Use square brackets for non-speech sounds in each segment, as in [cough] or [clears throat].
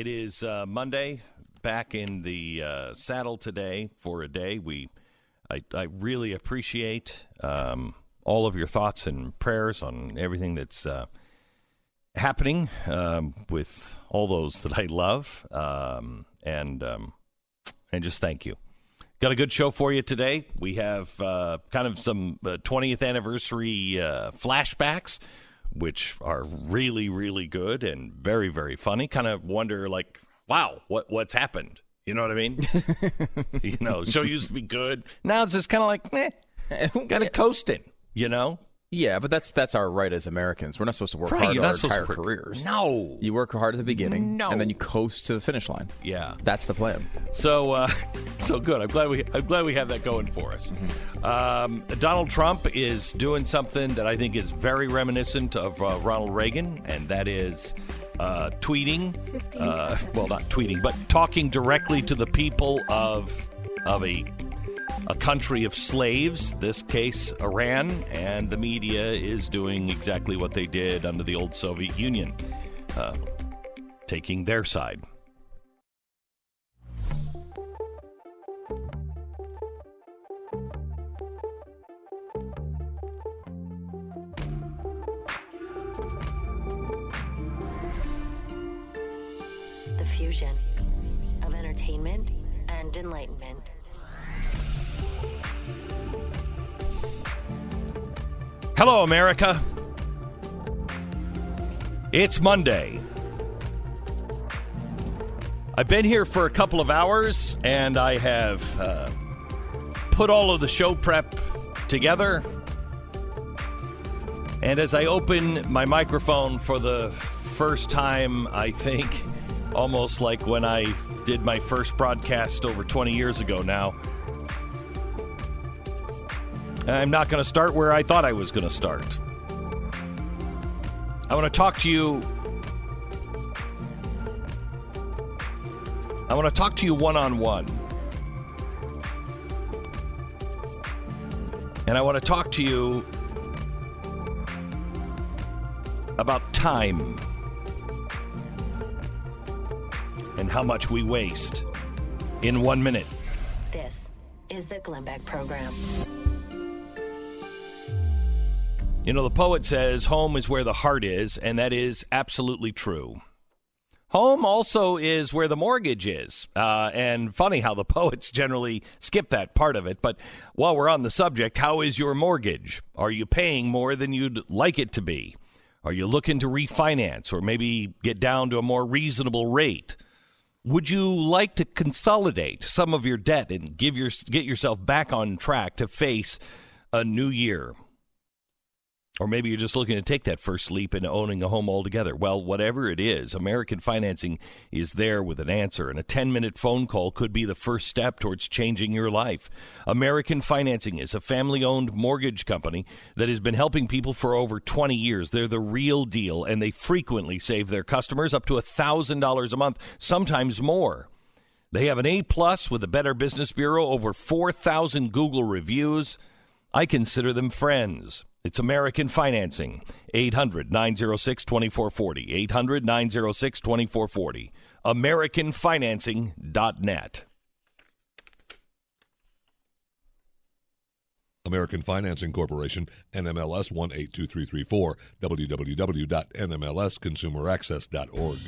It is uh, Monday. Back in the uh, saddle today for a day. We, I, I really appreciate um, all of your thoughts and prayers on everything that's uh, happening um, with all those that I love, um, and um, and just thank you. Got a good show for you today. We have uh, kind of some uh, 20th anniversary uh, flashbacks which are really, really good and very, very funny. Kind of wonder, like, wow, what what's happened? You know what I mean? [laughs] you know, show used to be good. Now it's just kind of like, eh, kind of coasting. You know? Yeah, but that's that's our right as Americans. We're not supposed to work Right, hard you're our supposed entire to work- careers. No. You work hard at the beginning, No. and then you coast to the finish line. Yeah. That's the plan. So, uh, [laughs] so good. I'm glad we I'm glad we have that going for us. Um, Donald Trump is doing something that I think is very reminiscent of uh, Ronald Reagan, and that is uh, tweeting. Uh, well, not tweeting, but talking directly to the people of of a a country of slaves. This case, Iran, and the media is doing exactly what they did under the old Soviet Union, uh, taking their side. The fusion of entertainment and enlightenment. Hello, America. It's Monday. I've been here for a couple of hours and I have uh, put all of the show prep together. And as I open my microphone for the first time, I think almost like when I did my first broadcast over 20 years ago now, I'm not going to start where I thought I was going to start. I want to talk to you. I want to talk to you one on one. And I want to talk to you about time and how much we waste in one minute. This is the Glenn Beck Program. You know, the poet says home is where the heart is, and that is absolutely true. Home also is where the mortgage is. Uh, and funny how the [laughs] poets generally skip that part of it. But while we're on the subject, how is your mortgage? Are you paying more than you'd like it to be? Are you looking to refinance or maybe get down to a more reasonable rate? Would you like to consolidate some of your debt and give your, get yourself back on track to face a new year? Or maybe you're just looking to take that first leap into owning a home altogether. Well, whatever it is, American Financing is there with an answer, and a 10 minute phone call could be the first step towards changing your life. American Financing is a family owned mortgage company that has been helping people for over 20 years. They're the real deal, and they frequently save their customers up to $1,000 a month, sometimes more. They have an A plus with the Better Business Bureau, over 4,000 Google reviews. I consider them friends. It's American Financing. 800 906 2440. 800 906 2440. AmericanFinancing.net. American Financing Corporation, NMLS 182334, www.nmlsconsumeraccess.org.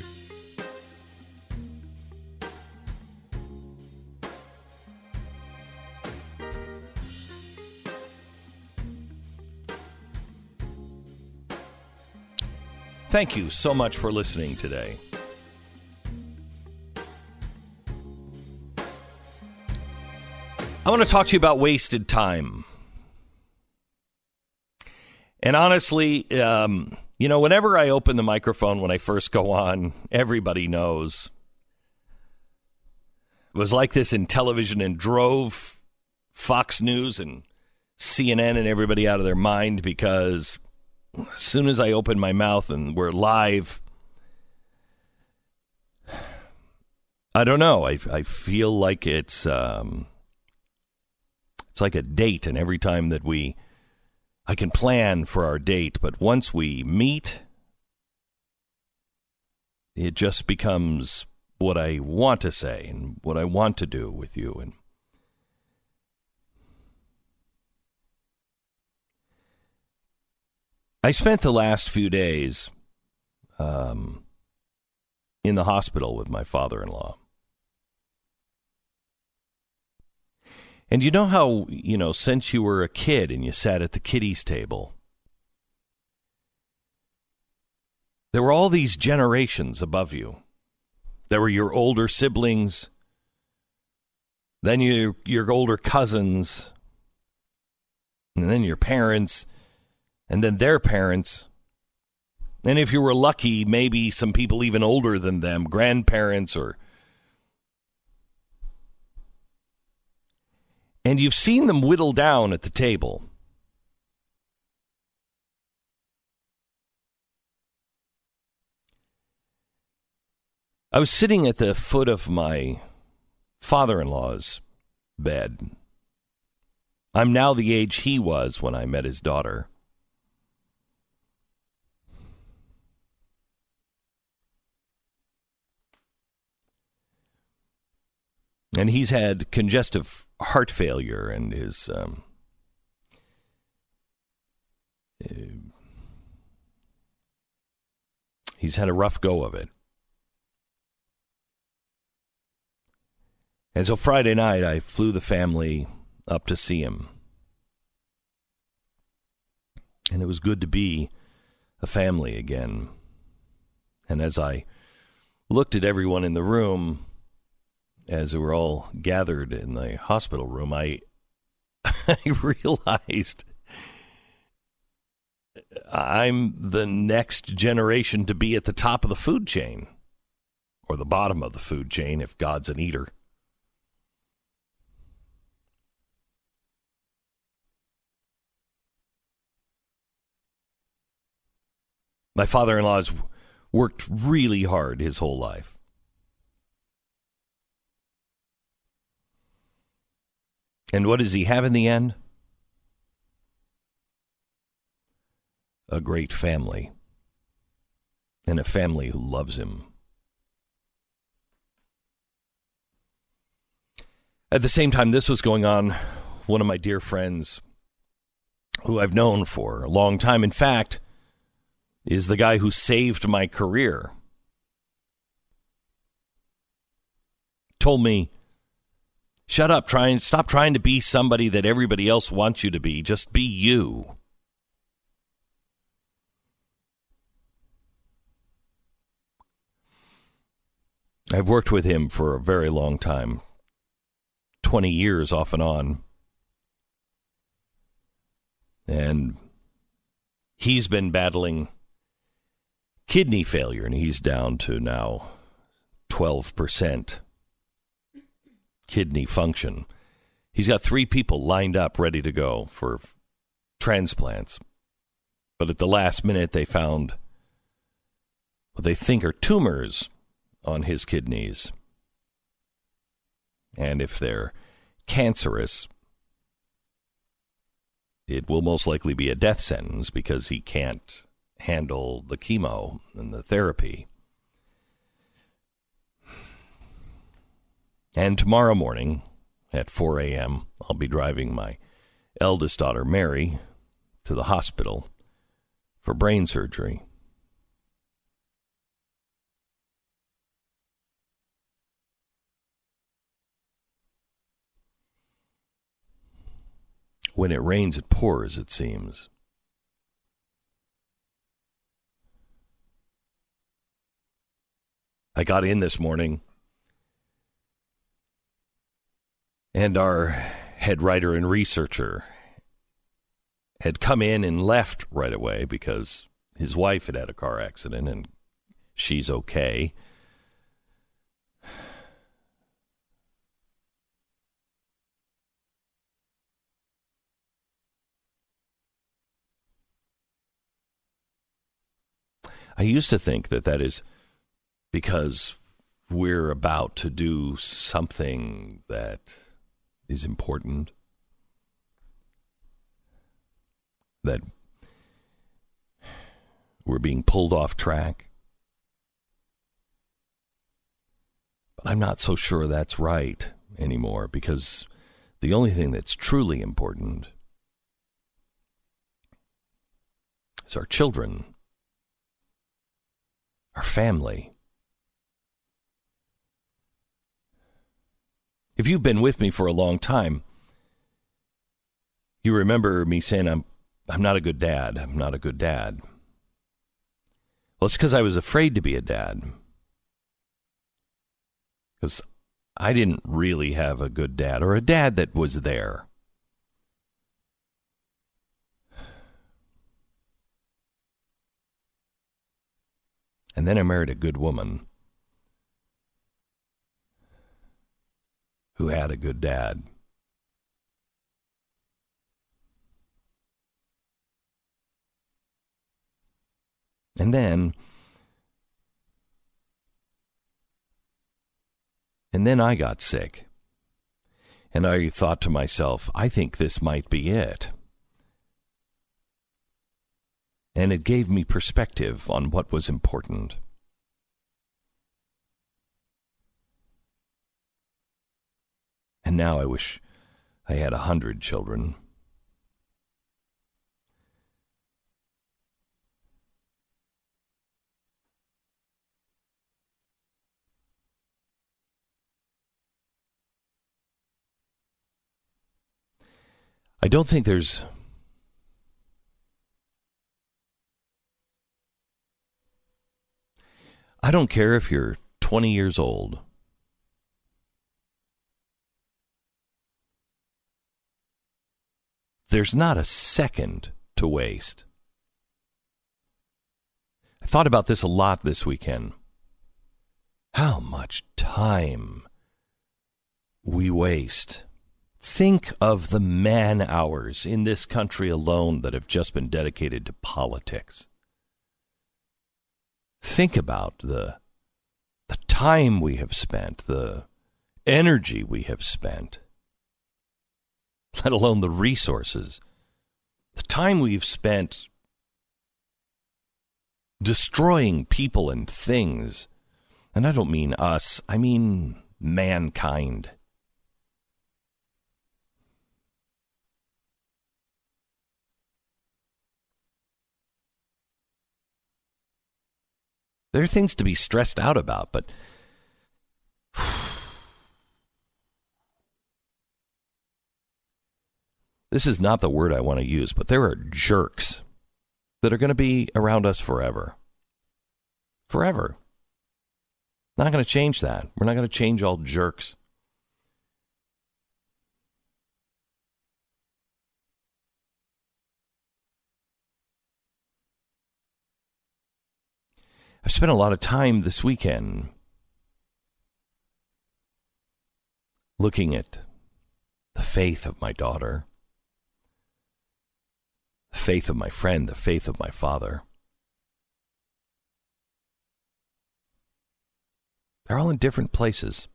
Thank you so much for listening today. I want to talk to you about wasted time. And honestly, um, you know, whenever I open the microphone when I first go on, everybody knows. It was like this in television and drove Fox News and CNN and everybody out of their mind because as soon as I open my mouth and we're live, I don't know. I, I feel like it's um, it's like a date, and every time that we, I can plan for our date, but once we meet, it just becomes what I want to say and what I want to do with you. And I spent the last few days um, in the hospital with my father in law. And you know how, you know, since you were a kid and you sat at the kiddies' table, there were all these generations above you. There were your older siblings, then your, your older cousins, and then your parents, and then their parents. And if you were lucky, maybe some people even older than them, grandparents or and you've seen them whittle down at the table. I was sitting at the foot of my father in law's bed. I'm now the age he was when I met his daughter. And he's had congestive heart failure and his um, uh, he's had a rough go of it. And so Friday night, I flew the family up to see him. And it was good to be a family again. And as I looked at everyone in the room, as we were all gathered in the hospital room, I, [laughs] I realized I'm the next generation to be at the top of the food chain, or the bottom of the food chain if God's an eater. My father in law has worked really hard his whole life. And what does he have in the end? A great family. And a family who loves him. At the same time this was going on, one of my dear friends, who I've known for a long time, in fact, is the guy who saved my career, told me Shut up, trying stop trying to be somebody that everybody else wants you to be. Just be you. I've worked with him for a very long time. 20 years off and on. And he's been battling kidney failure and he's down to now 12% kidney function. He's got three people lined up ready to go for transplants. But at the last minute, they found what they think are tumors on his kidneys. And if they're cancerous, it will most likely be a death sentence because he can't handle the chemo and the therapy. And tomorrow morning at 4 a.m., I'll be driving my eldest daughter, Mary, to the hospital for brain surgery. When it rains, it pours, it seems. I got in this morning and our head writer and researcher had come in and left right away because his wife had had a car accident and she's okay. I used to think that that is because we're about to do something that is important. That we're being pulled off track. But I'm not so sure that's right anymore because the only thing that's truly important is our children, our family. If you've been with me for a long time, you remember me saying I'm I'm not a good dad. I'm not a good dad. Well, it's because I was afraid to be a dad. Because I didn't really have a good dad or a dad that was there. And then I married a good woman who had a good dad. And then, and then I got sick. And I thought to myself, I think this might be it. And it gave me perspective on what was important. And now I wish I had a hundred children. I don't think there's I don't care if you're 20 years old. There's not a second to waste. I thought about this a lot this weekend. How much time we waste. Think of the man hours in this country alone that have just been dedicated to politics. Think about the the time we have spent, the energy we have spent, [laughs] let alone the resources, the time we've spent destroying people and things. And I don't mean us, I mean mankind. There are things to be stressed out about, but this is not the word I want to use, but there are jerks that are going to be around us forever. Forever. Not going to change that. We're not going to change all jerks. I've spent a lot of time this weekend looking at the faith of my daughter, faith of my friend, the faith of my father. They're all in different places.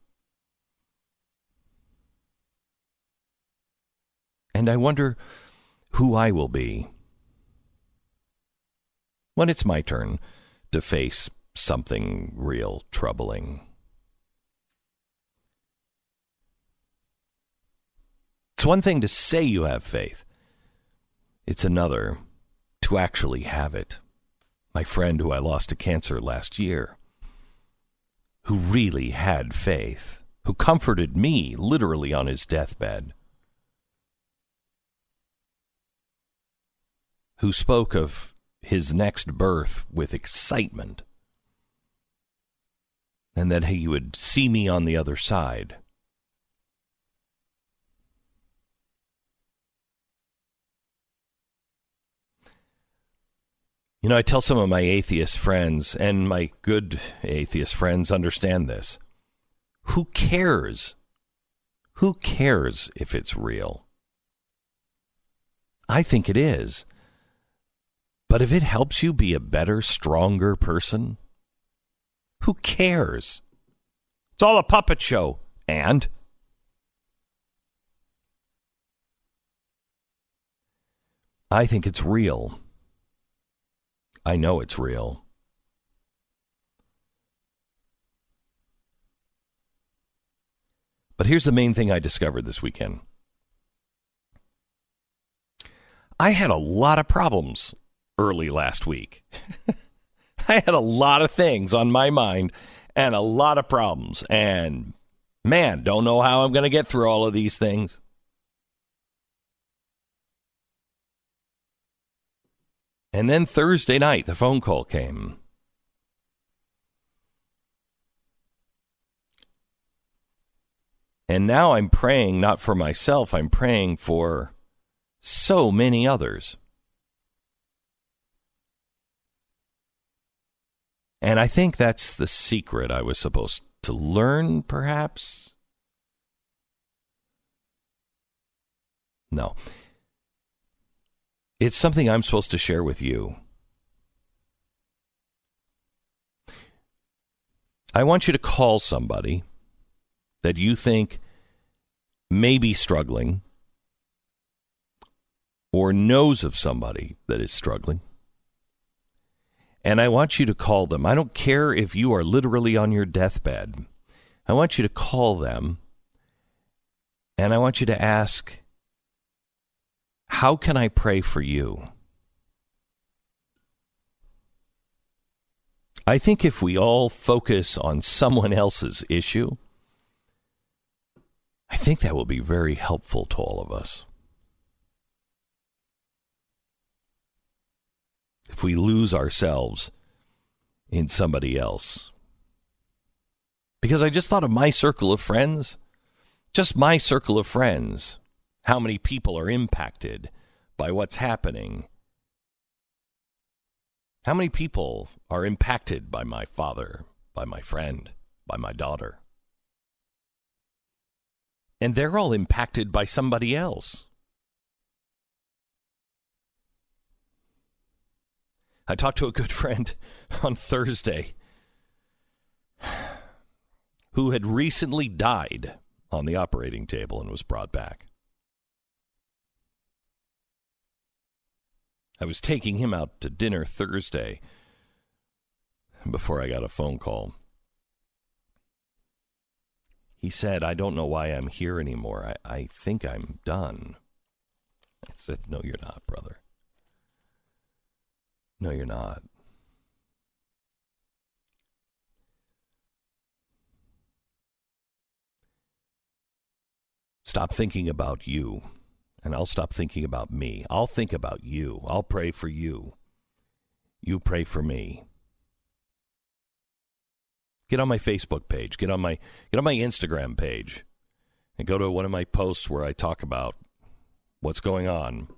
And I wonder who I will be when it's my turn to face something real troubling. It's one thing to say you have faith, it's another to actually have it. My friend who I lost to cancer last year, who really had faith, who comforted me literally on his deathbed, who spoke of his next birth with excitement, and that he would see me on the other side. You know, I tell some of my atheist friends, and my good atheist friends understand this. Who cares? Who cares if it's real? I think it is. But if it helps you be a better, stronger person, who cares? It's all a puppet show. And? I think it's real. I know it's real. But here's the main thing I discovered this weekend I had a lot of problems early last week. [laughs] I had a lot of things on my mind and a lot of problems. And man, don't know how I'm going to get through all of these things. And then Thursday night, the phone call came. And now I'm praying not for myself, I'm praying for so many others. And I think that's the secret I was supposed to learn, perhaps. No. It's something I'm supposed to share with you. I want you to call somebody that you think may be struggling or knows of somebody that is struggling. And I want you to call them. I don't care if you are literally on your deathbed. I want you to call them and I want you to ask, How can I pray for you? I think if we all focus on someone else's issue, I think that will be very helpful to all of us. If we lose ourselves in somebody else. Because I just thought of my circle of friends, just my circle of friends, how many people are impacted by what's happening. How many people are impacted by my father, by my friend, by my daughter? and they're all impacted by somebody else. I talked to a good [laughs] friend on Thursday who had recently died on the operating table and was brought back. I was taking him out to dinner Thursday before I got a phone call. He said, I don't know why I'm here anymore. I, I think I'm done. I said, No, you're not, brother. No, you're not. Stop thinking about you, and I'll stop thinking about me. I'll think about you. I'll pray for you. You pray for me. Get on my Facebook page. Get on my get on my Instagram page, and go to one of my posts where I talk about what's going on.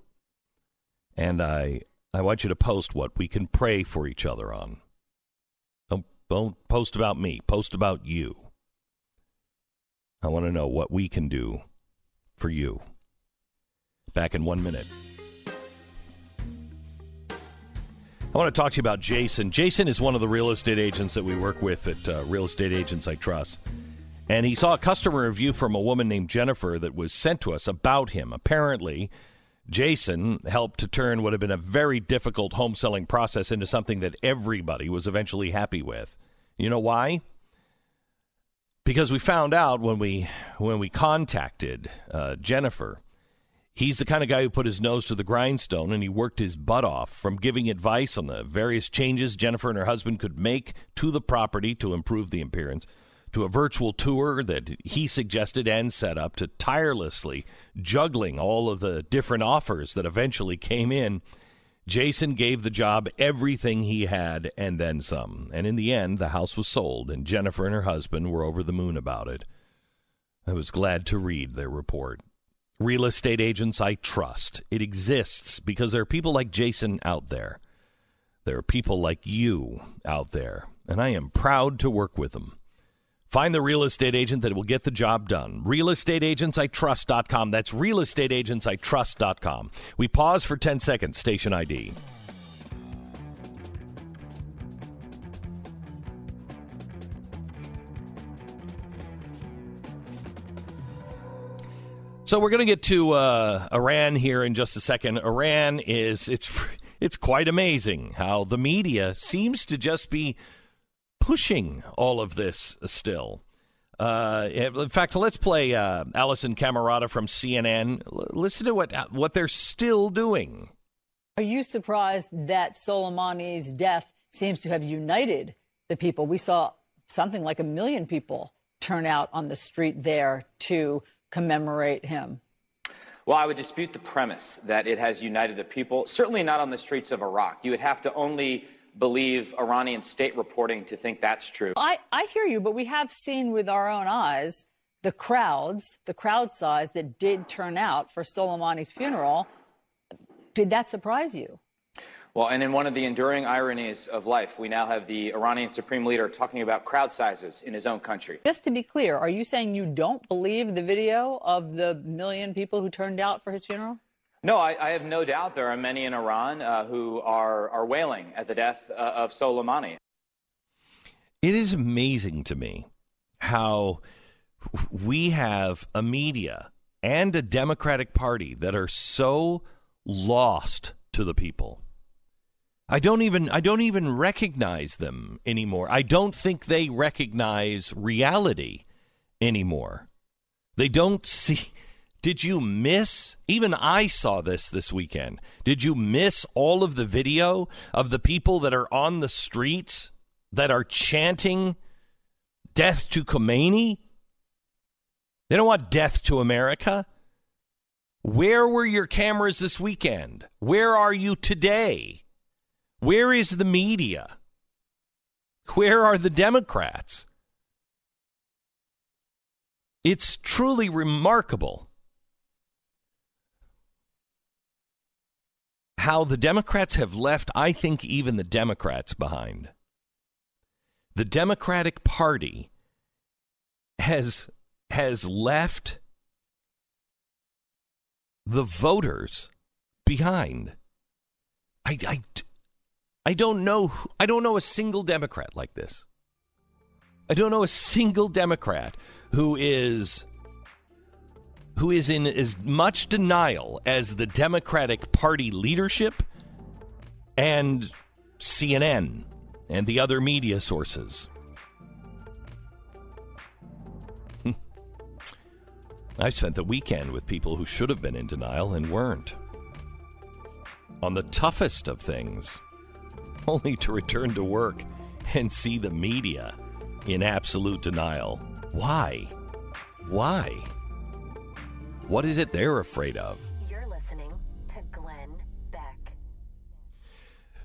And I I want you to post what we can pray for each other on. Don't, don't post about me. Post about you. I want to know what we can do for you. Back in one minute. I want to talk to you about Jason. Jason is one of the real estate agents that we work with at uh, Real Estate Agents I Trust. And he saw a customer review from a woman named Jennifer that was sent to us about him. Apparently, Jason helped to turn what had been a very difficult home selling process into something that everybody was eventually happy with. You know why? Because we found out when we when we contacted uh, Jennifer He's the kind of guy who put his nose to the grindstone and he worked his butt off from giving advice on the various changes Jennifer and her husband could make to the property to improve the appearance, to a virtual tour that he suggested and set up, to tirelessly juggling all of the different offers that eventually came in. Jason gave the job everything he had and then some. And in the end, the house was sold, and Jennifer and her husband were over the moon about it. I was glad to read their report real estate agents I trust. It exists because there are people like Jason out there. There are people like you out there, and I am proud to work with them. Find the real estate agent that will get the job done. RealestateAgentsITrust.com. That's RealestateAgentsITrust.com. We pause for 10 seconds. Station ID. So we're going to get to uh, Iran here in just a second. Iran is it's [laughs] it's quite amazing how the media seems to just be pushing all of this still. Uh, in fact, let's play uh, Alisyn Camerota from CNN. L- listen to what what they're still doing. Are you surprised that Soleimani's death seems to have united the people? We saw something like a million people turn out on the street there to commemorate him. Well, I would dispute the premise that it has united the people. Certainly not on the streets of Iraq. You would have to only believe Iranian state reporting to think that's true. I, I hear you, but we have seen with our own eyes the crowds, the crowd size that did turn out for Soleimani's funeral. Did that surprise you? Well, and in one of the enduring ironies of life, we now have the Iranian supreme leader talking about crowd sizes in his own country. Just to be clear, are you saying you don't believe the video of the million people who turned out for his funeral? No, I, I have no doubt there are many in Iran uh, who are, are wailing at the death uh, of Soleimani. It is amazing to me how we have a media and a Democratic Party that are so lost to the people. I don't even I don't even recognize them anymore. I don't think they recognize reality anymore. They don't [laughs] see Did you miss? Even I saw this this weekend. Did you miss all of the video of the people that are on the streets that are chanting death to Khomeini? They don't want death to America. Where were your cameras this weekend? Where are you today? Where is the media? Where are the Democrats? It's truly remarkable how the Democrats have left, I think, even the Democrats behind. The Democratic Party has has left the voters behind. I, I, I don't know. I don't know a single Democrat like this. I don't know a single Democrat who is who is in as much denial as the Democratic Party leadership and CNN and the other media sources. Hmm. I spent the weekend with people who should have been in denial and weren't. On the toughest of things, [laughs] only to return to work and see the media in absolute denial. Why? Why? What is it they're afraid of? You're listening to Glenn Beck.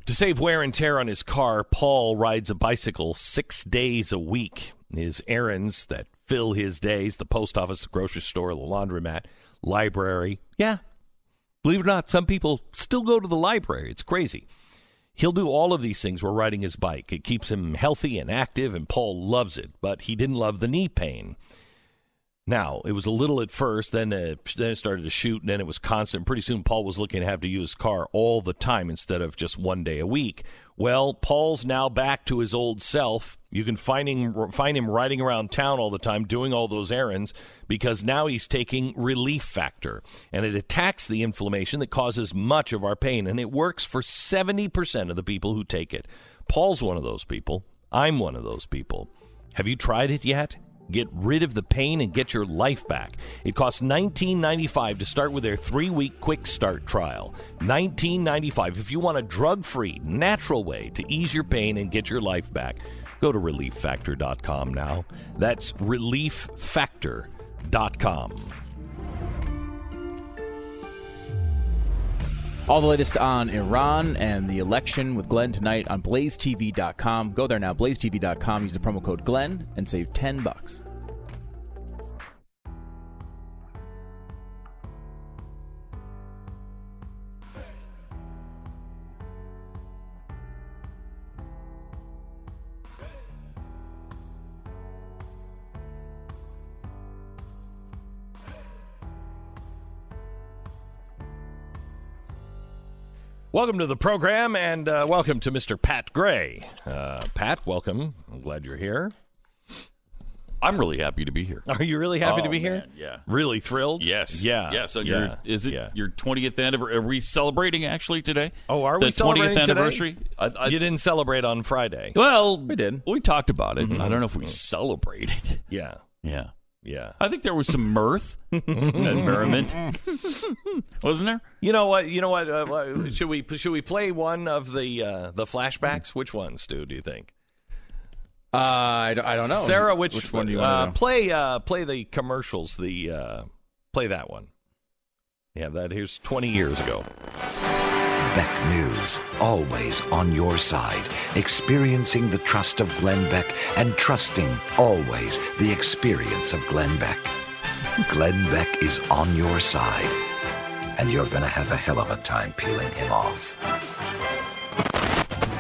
To save wear and tear on his car, Paul rides a bicycle six days a week. His errands that fill his days the post office, the grocery store, the laundromat, library. Yeah, believe it or not, some people still go to the library. It's crazy. He'll do all of these things while riding his bike. It keeps him healthy and active, and Paul loves it, but he didn't love the knee pain. Now, it was a little at first, then, uh, then it started to shoot, and then it was constant. Pretty soon, Paul was looking to have to use his car all the time instead of just one day a week. Well, Paul's now back to his old self. You can find him, find him riding around town all the time doing all those errands because now he's taking Relief Factor, and it attacks the inflammation that causes much of our pain, and it works for 70% of the people who take it. Paul's one of those people. I'm one of those people. Have you tried it yet? Get rid of the pain and get your life back. It costs $19.95 to start with their three week quick start trial. $19.95 if you want a drug free, natural way to ease your pain and get your life back. Go to relieffactor.com now. That's relieffactor.com. All the latest on Iran and the election with Glenn tonight on blazetv.com. Go there now, blazetv.com. Use the promo code Glenn and save 10 bucks. Welcome to the program and uh, welcome to Mr. Pat Gray. Uh, Pat, welcome. I'm glad you're here. I'm really happy to be here. Are you really happy to Oh, be here? yeah. Really thrilled? Yes. Yeah. Yeah. So yeah, you're is it yeah. your 20th anniversary? Are we celebrating actually today? Oh, are the we celebrating 20th today? anniversary? I, I, you didn't celebrate on Friday. Well, We did. We talked about it. Mm-hmm. I don't know if we celebrated. Yeah. Yeah. Yeah. I think there was some mirth [laughs] and merriment. Wasn't there? You know what? You know what? Uh, should we should we play one of the uh, the flashbacks? Which ones, Stu? Do you think? Uh, I, don't, I don't know. Sarah, which, which one do you uh, want to play? Uh, play the commercials. The uh, play that one. Yeah, that here's 20 years ago. Beck News, always on your side, experiencing the trust of Glenn Beck and trusting always the experience of Glenn Beck. Glenn Beck is on your side, and you're going to have a hell of a time peeling him off.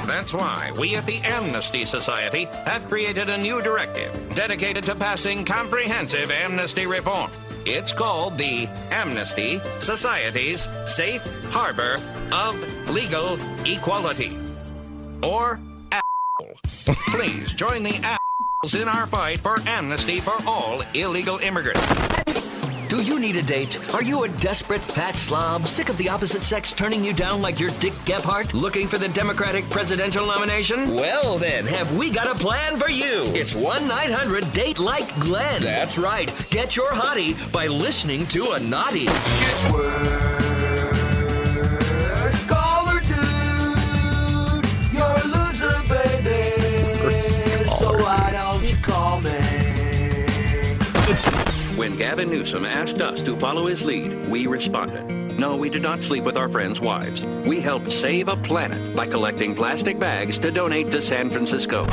That's why we at the Amnesty Society have created a new directive dedicated to passing comprehensive amnesty reform. It's called the Amnesty Society's Safe Harbor of Legal Equality. Or. Please join the APPLEs in our fight for amnesty for all illegal immigrants. Do you need a date? Are you a desperate fat slob, sick of the opposite sex turning you down like you're Dick Gephardt, looking for the Democratic presidential nomination? Well, then, have we got a plan for you? It's 1 900 Date Like Glenn. That's right. Get your hottie by listening to a naughty. Call her dude. You're a loser, baby. So why don't you call me? When Gavin Newsom asked us to follow his lead, we responded. No, we did not sleep with our friends' wives. We helped save a planet by collecting plastic bags to donate to San Francisco.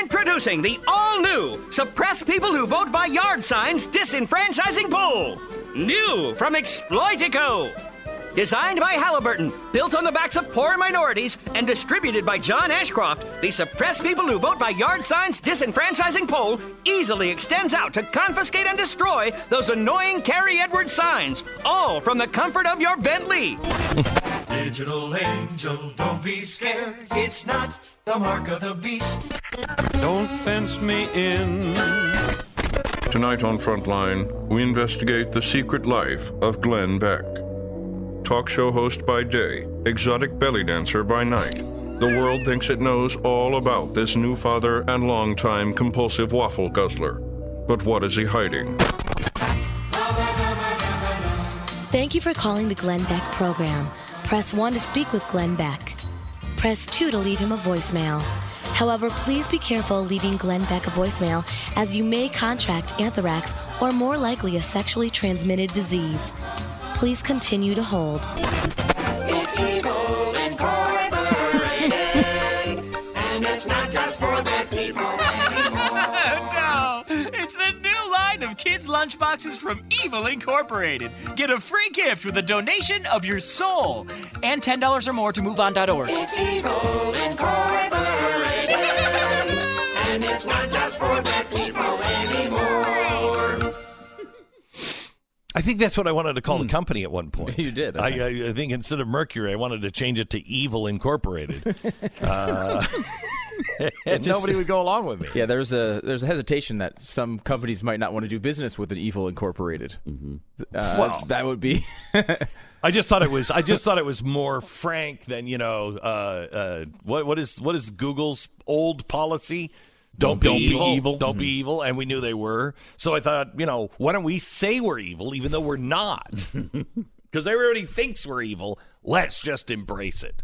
Introducing the all new Suppress People Who Vote by Yard Signs Disenfranchising Poll. New from Exploitico. Designed by Halliburton, built on the backs of poor minorities, and distributed by John Ashcroft, the Suppress People Who Vote by Yard Signs Disenfranchising Poll easily extends out to confiscate and destroy those annoying Kerry Edwards signs, all from the comfort of your Bentley. [laughs] Digital angel, don't be scared. It's not the mark of the beast. Don't fence me in. Tonight on Frontline, we investigate the secret life of Glenn Beck. Talk show host by day, exotic belly dancer by night. The world thinks it knows all about this new father and longtime compulsive waffle guzzler. But what is he hiding? Thank you for calling the Glenn Beck program. Press 1 to speak with Glenn Beck. Press 2 to leave him a voicemail. However, please be careful leaving Glenn Beck a voicemail as you may contract anthrax or more likely a sexually transmitted disease. Please continue to hold. It's evil incorporated. and it's not just for bad people anymore. [laughs] no, it's the new line of kids' lunchboxes from Evil Incorporated. Get a free gift with a donation of your soul and $10 or more to moveon.org. It's evil incorporated. I think that's what I wanted to call the company at one point. [laughs] You did. I, I, I think instead of Mercury, I wanted to change it to Evil Incorporated. [laughs] uh, [laughs] and Just- nobody would go along with me. Yeah, there's a there's a hesitation that some companies might not want to do business with an evil incorporated. Uh, Well- that would be. I just thought it was. I just thought it was more frank than you know. Uh, uh, what what is what is Google's old policy? Don't, Don't be, evil. evil. Don't be evil. And we knew they were. So I thought, you know, why don't we say we're evil even though we're not? [laughs] Because everybody thinks we're evil. Let's just embrace it.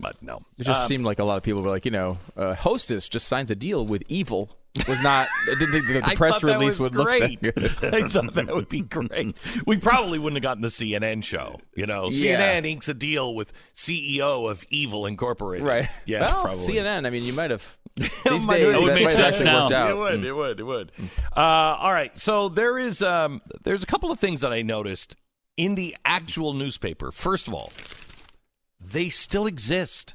But no, It just Um, seemed like a lot of people were like, you know, uh, Hostess just signs a deal with evil. Was not. I didn't think that the I press thought that release was would look great. that good. [laughs] I thought that would be great. We probably wouldn't have gotten the CNN show. You know, Yeah. CNN inks a deal with CEO of Evil Incorporated. Right. Yeah, Well, probably. CNN. I mean, you might have. [laughs] These Might days, have- that might have actually worked out. It would. It would. It would. Uh, all right. So there is. Um, there's a couple of things that I noticed in the actual newspaper. First of all, they still exist.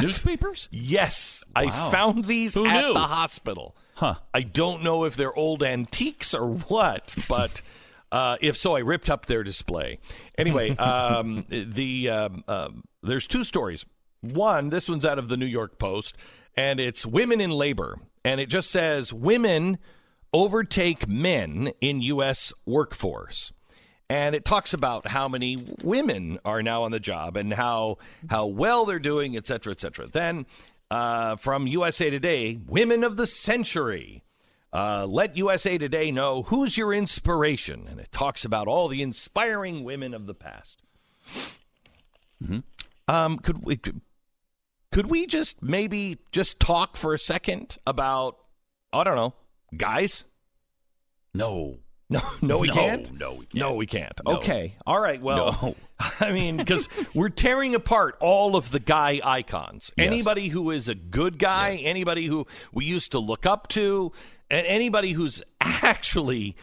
Newspapers? Yes, I found these Who at knew? the hospital. Huh. I don't know if they're old antiques or what, but [laughs] uh, if so, I ripped up their display. Anyway, [laughs] um, the um, um, there's two stories. One, this one's out of the New York Post, and it's women in labor, and it just says women overtake men in U.S. workforce. And it talks about how many women are now on the job and how how well they're doing, et cetera, et cetera. Then uh, from USA Today, Women of the Century. Uh, let USA Today know who's your inspiration, and it talks about all the inspiring women of the past. Um, could we could, could we just maybe just talk for a second about I don't know guys? No. No, [laughs] no, we No, can't. no, we can't. No, we can't. No. Okay, all right. Well, No. [laughs] I mean, because we're tearing apart all of the guy icons. Yes. Anybody who is a good guy, anybody who we used to look up to, and anybody who's [laughs] actually,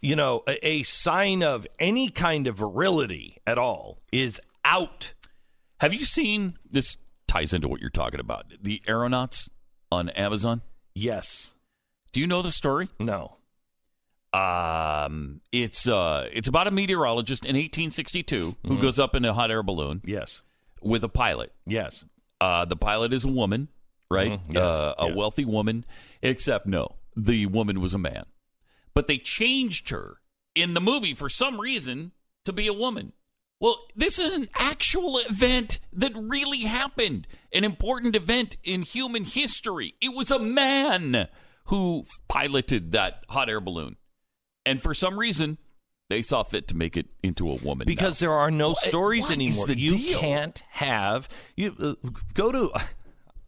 you know, a, a sign of any kind of virility at all is out. Have you seen this? Ties into what you're talking about. The aeronauts on Amazon. Yes. Do you know the story? No. Um, it's uh, it's about a meteorologist in 1862 who Mhm. goes up in a hot air balloon. Yes. With a pilot. Yes. Uh, the pilot is a woman, right? Mhm. Yes. Uh, a Yeah. wealthy woman. Except no, the woman was a man. But they changed her in the movie for some reason to be a woman. Well, this is an actual event that really happened, an important event in human history. It was a man who piloted that hot air balloon. And for some reason, they saw fit to make it into a woman. because now. there are no What- stories what anymore. You deal? can't have you uh, go to.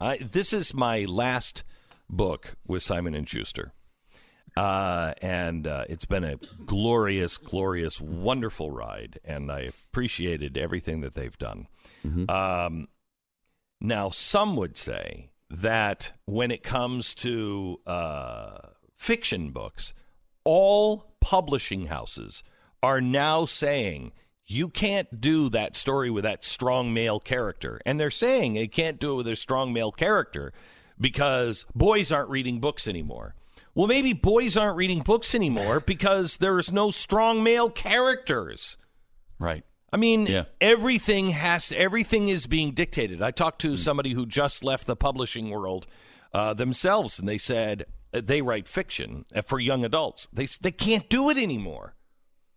I, this is my last book with Simon and Schuster, uh, and uh, it's been a glorious, glorious, wonderful ride, and I appreciated everything that they've done. Um, now, some would say that when it comes to uh, fiction books, all publishing houses are now saying you can't do that story with that strong male character. And they're saying they can't do it with a strong male character because boys aren't reading books anymore. Well, maybe boys aren't reading books anymore [laughs] because there's no strong male characters. Right. I mean, Yeah. everything has everything is being dictated. I talked to somebody who just left the publishing world uh, themselves, and they said they write fiction uh, for young adults. They they can't do it anymore.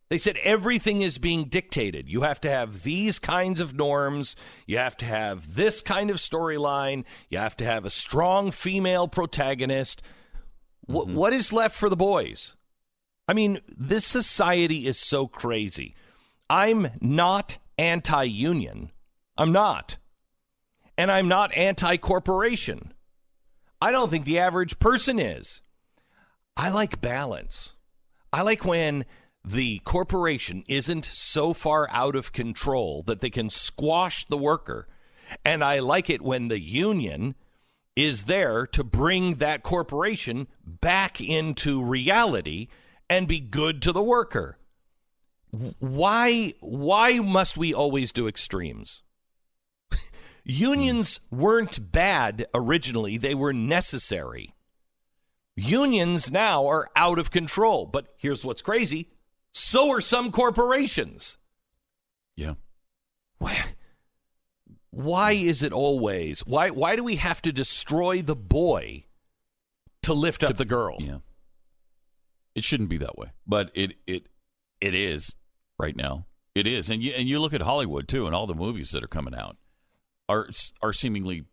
They said everything is being dictated. You have to have these kinds of norms. You have to have this kind of storyline. You have to have a strong female protagonist. Wh- what is left for the boys? I mean, this society is so crazy. I'm not anti union. I'm not. And I'm not anti corporation. I don't think the average person is. I like balance. I like when the corporation isn't so far out of control that they can squash the worker. And I like it when the union is there to bring that corporation back into reality and be good to the worker. Why why must we always do extremes? Unions weren't bad originally, they were necessary. Unions now are out of control, but here's what's crazy, so are some corporations. Yeah. Why why is it always? Why why do we have to destroy the boy to lift up the girl? Yeah. It shouldn't be that way, but it it it is right now. It is, and you and you look at Hollywood too, and all the movies that are coming out are are seemingly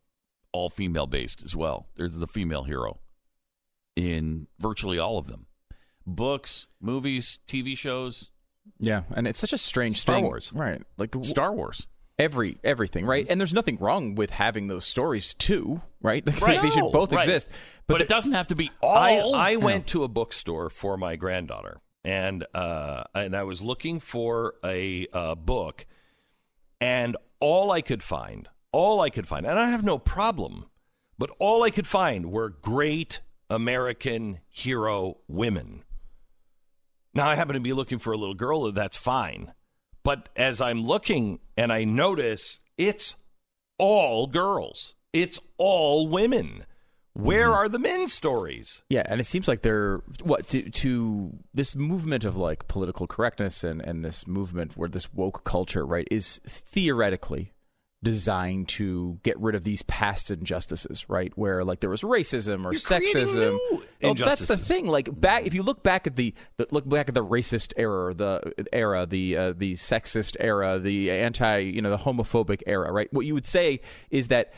all female based as well. There's the female hero in virtually all of them. Books, movies, TV shows. Yeah, and it's such a strange Star thing, Wars. right? Like Star Wars. every everything, right? And there's nothing wrong with having those stories too, right? [laughs] Like, Right. they should both Right. exist. But, the- it doesn't have to be all. I, I went to a bookstore for my granddaughter, and uh, and I was looking for a uh, book, and all I could find, all I could find, and I have no problem, but all I could find were great American hero women. Now I happen to be looking for a little girl, that's fine, but as I'm looking and I notice it's all girls, it's all women. Where mm-hmm. are the men's stories? Yeah, and it seems like they're what to to this movement of like political correctness and and this movement where this woke culture, right, is theoretically designed to get rid of these past injustices, right? Where like there was racism or You're sexism. Well, that's the thing. Like back, if you look back at the, the look back at the racist era, the era, the uh, the sexist era, the anti, you know, the homophobic era, right? What you would say is that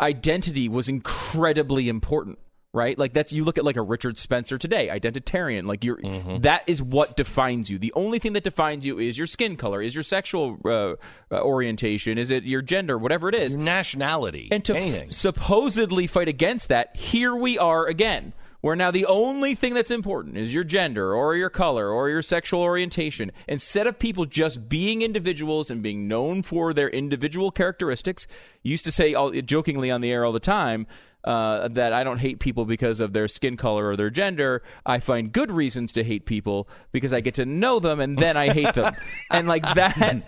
identity was incredibly important right? Like that's you look at like a Richard Spencer today, identitarian. Like you're Mm-hmm. that is what defines you. The only thing that defines you is your skin color, is your sexual uh, uh, orientation, is it your gender, whatever it is, nationality, and to f- supposedly fight against that. Here we are again. Where now the only thing that's important is your gender or your color or your sexual orientation. Instead of people just being individuals and being known for their individual characteristics, used to say all, jokingly on the air all the time uh, that I don't hate people because of their skin color or their gender. I find good reasons to hate people because I get to know them and then I hate them. [laughs] and like that,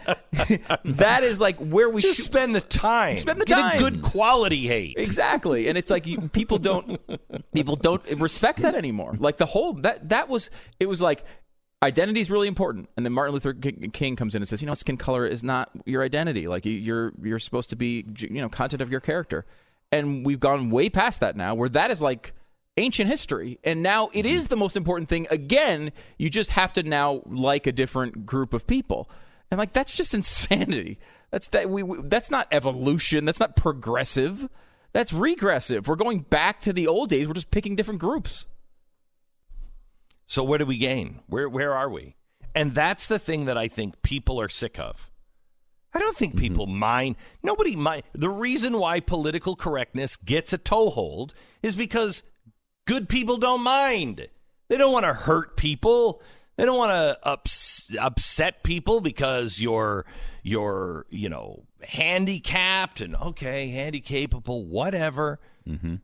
[laughs] that is like where we Just spend the time. Spend the Get time. a good quality hate. Exactly, and it's like you, people don't [laughs] people don't respect that anymore. Like the whole that that was it was like identity is really important, and then Martin Luther King King comes in and says, you know, skin color is not your identity. Like you're you're supposed to be you know content of your character, and we've gone way past that now, where that is like ancient history. And now it mm-hmm. is the most important thing. Again you just have to now like a different group of people. And like that's just [laughs] insanity. That's that we, we that's not evolution. That's not progressive. That's regressive. We're going back to the old days. We're just picking different groups. So where do we gain? Where where are we? And that's the thing that I think people are sick of. I don't think people mind. Nobody mind. The reason why political correctness gets a toehold is because good people don't mind. They don't want to hurt people. They don't want to ups, upset people because you're you're you know handicapped and okay, handicapable, whatever. Mm-hmm.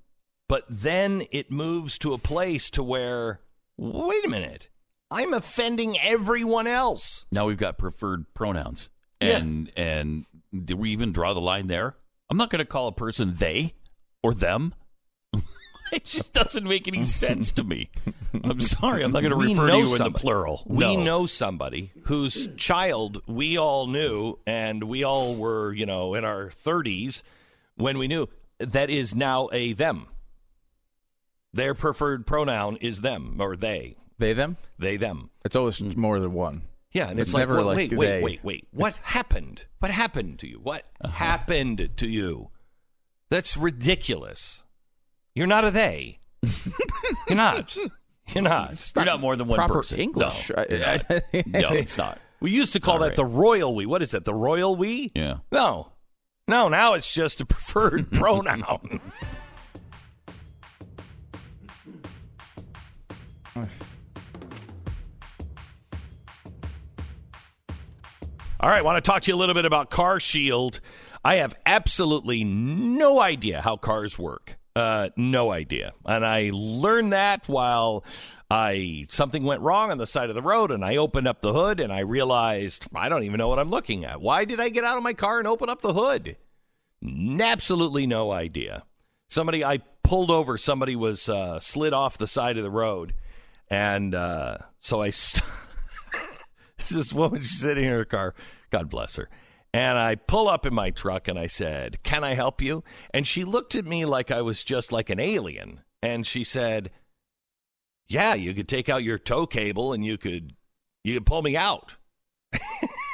But then it moves to a place to where wait a minute, I'm offending everyone else. Now we've got preferred pronouns, Yeah. and and do we even draw the line there? I'm not going to call a person they or them. [laughs] it just doesn't make any sense to me. I'm sorry, I'm not going to refer to know you in the plural. We No. know somebody whose child we all knew, and we all were, you know, in our 30s when we knew that is now a them. Their preferred pronoun is them or they. They them. They them. it's always more than one Yeah, and it's, It's like, well, like wait, wait, they. wait, wait. What [laughs] happened? What happened to you? What Uh-huh. happened to you? That's ridiculous. You're not a they. [laughs] You're not. You're not. You're not more than one proper person. English. No, I- Yeah. I- [laughs] no it's not. We used to call All that right. the royal we. What is that? The royal we? Yeah. No. No, now it's just a preferred pronoun. All right, want to talk to you a little bit about Car Shield. I have absolutely no idea how cars work. Uh, no idea. And I learned that while I something went wrong on the side of the road and I opened up the hood and I realized I don't even know what I'm looking at. Why did I get out of my car and open up the hood? Absolutely no idea. Somebody I pulled over, somebody was uh, slid off the side of the road. And uh, so I st- [laughs] This woman she's sitting in her car. God bless her. And I pull up in my truck and I said, Can I help you? And she looked at me like I was just like an alien. And she said, Yeah, you could take out your tow cable and you could you could pull me out. [laughs]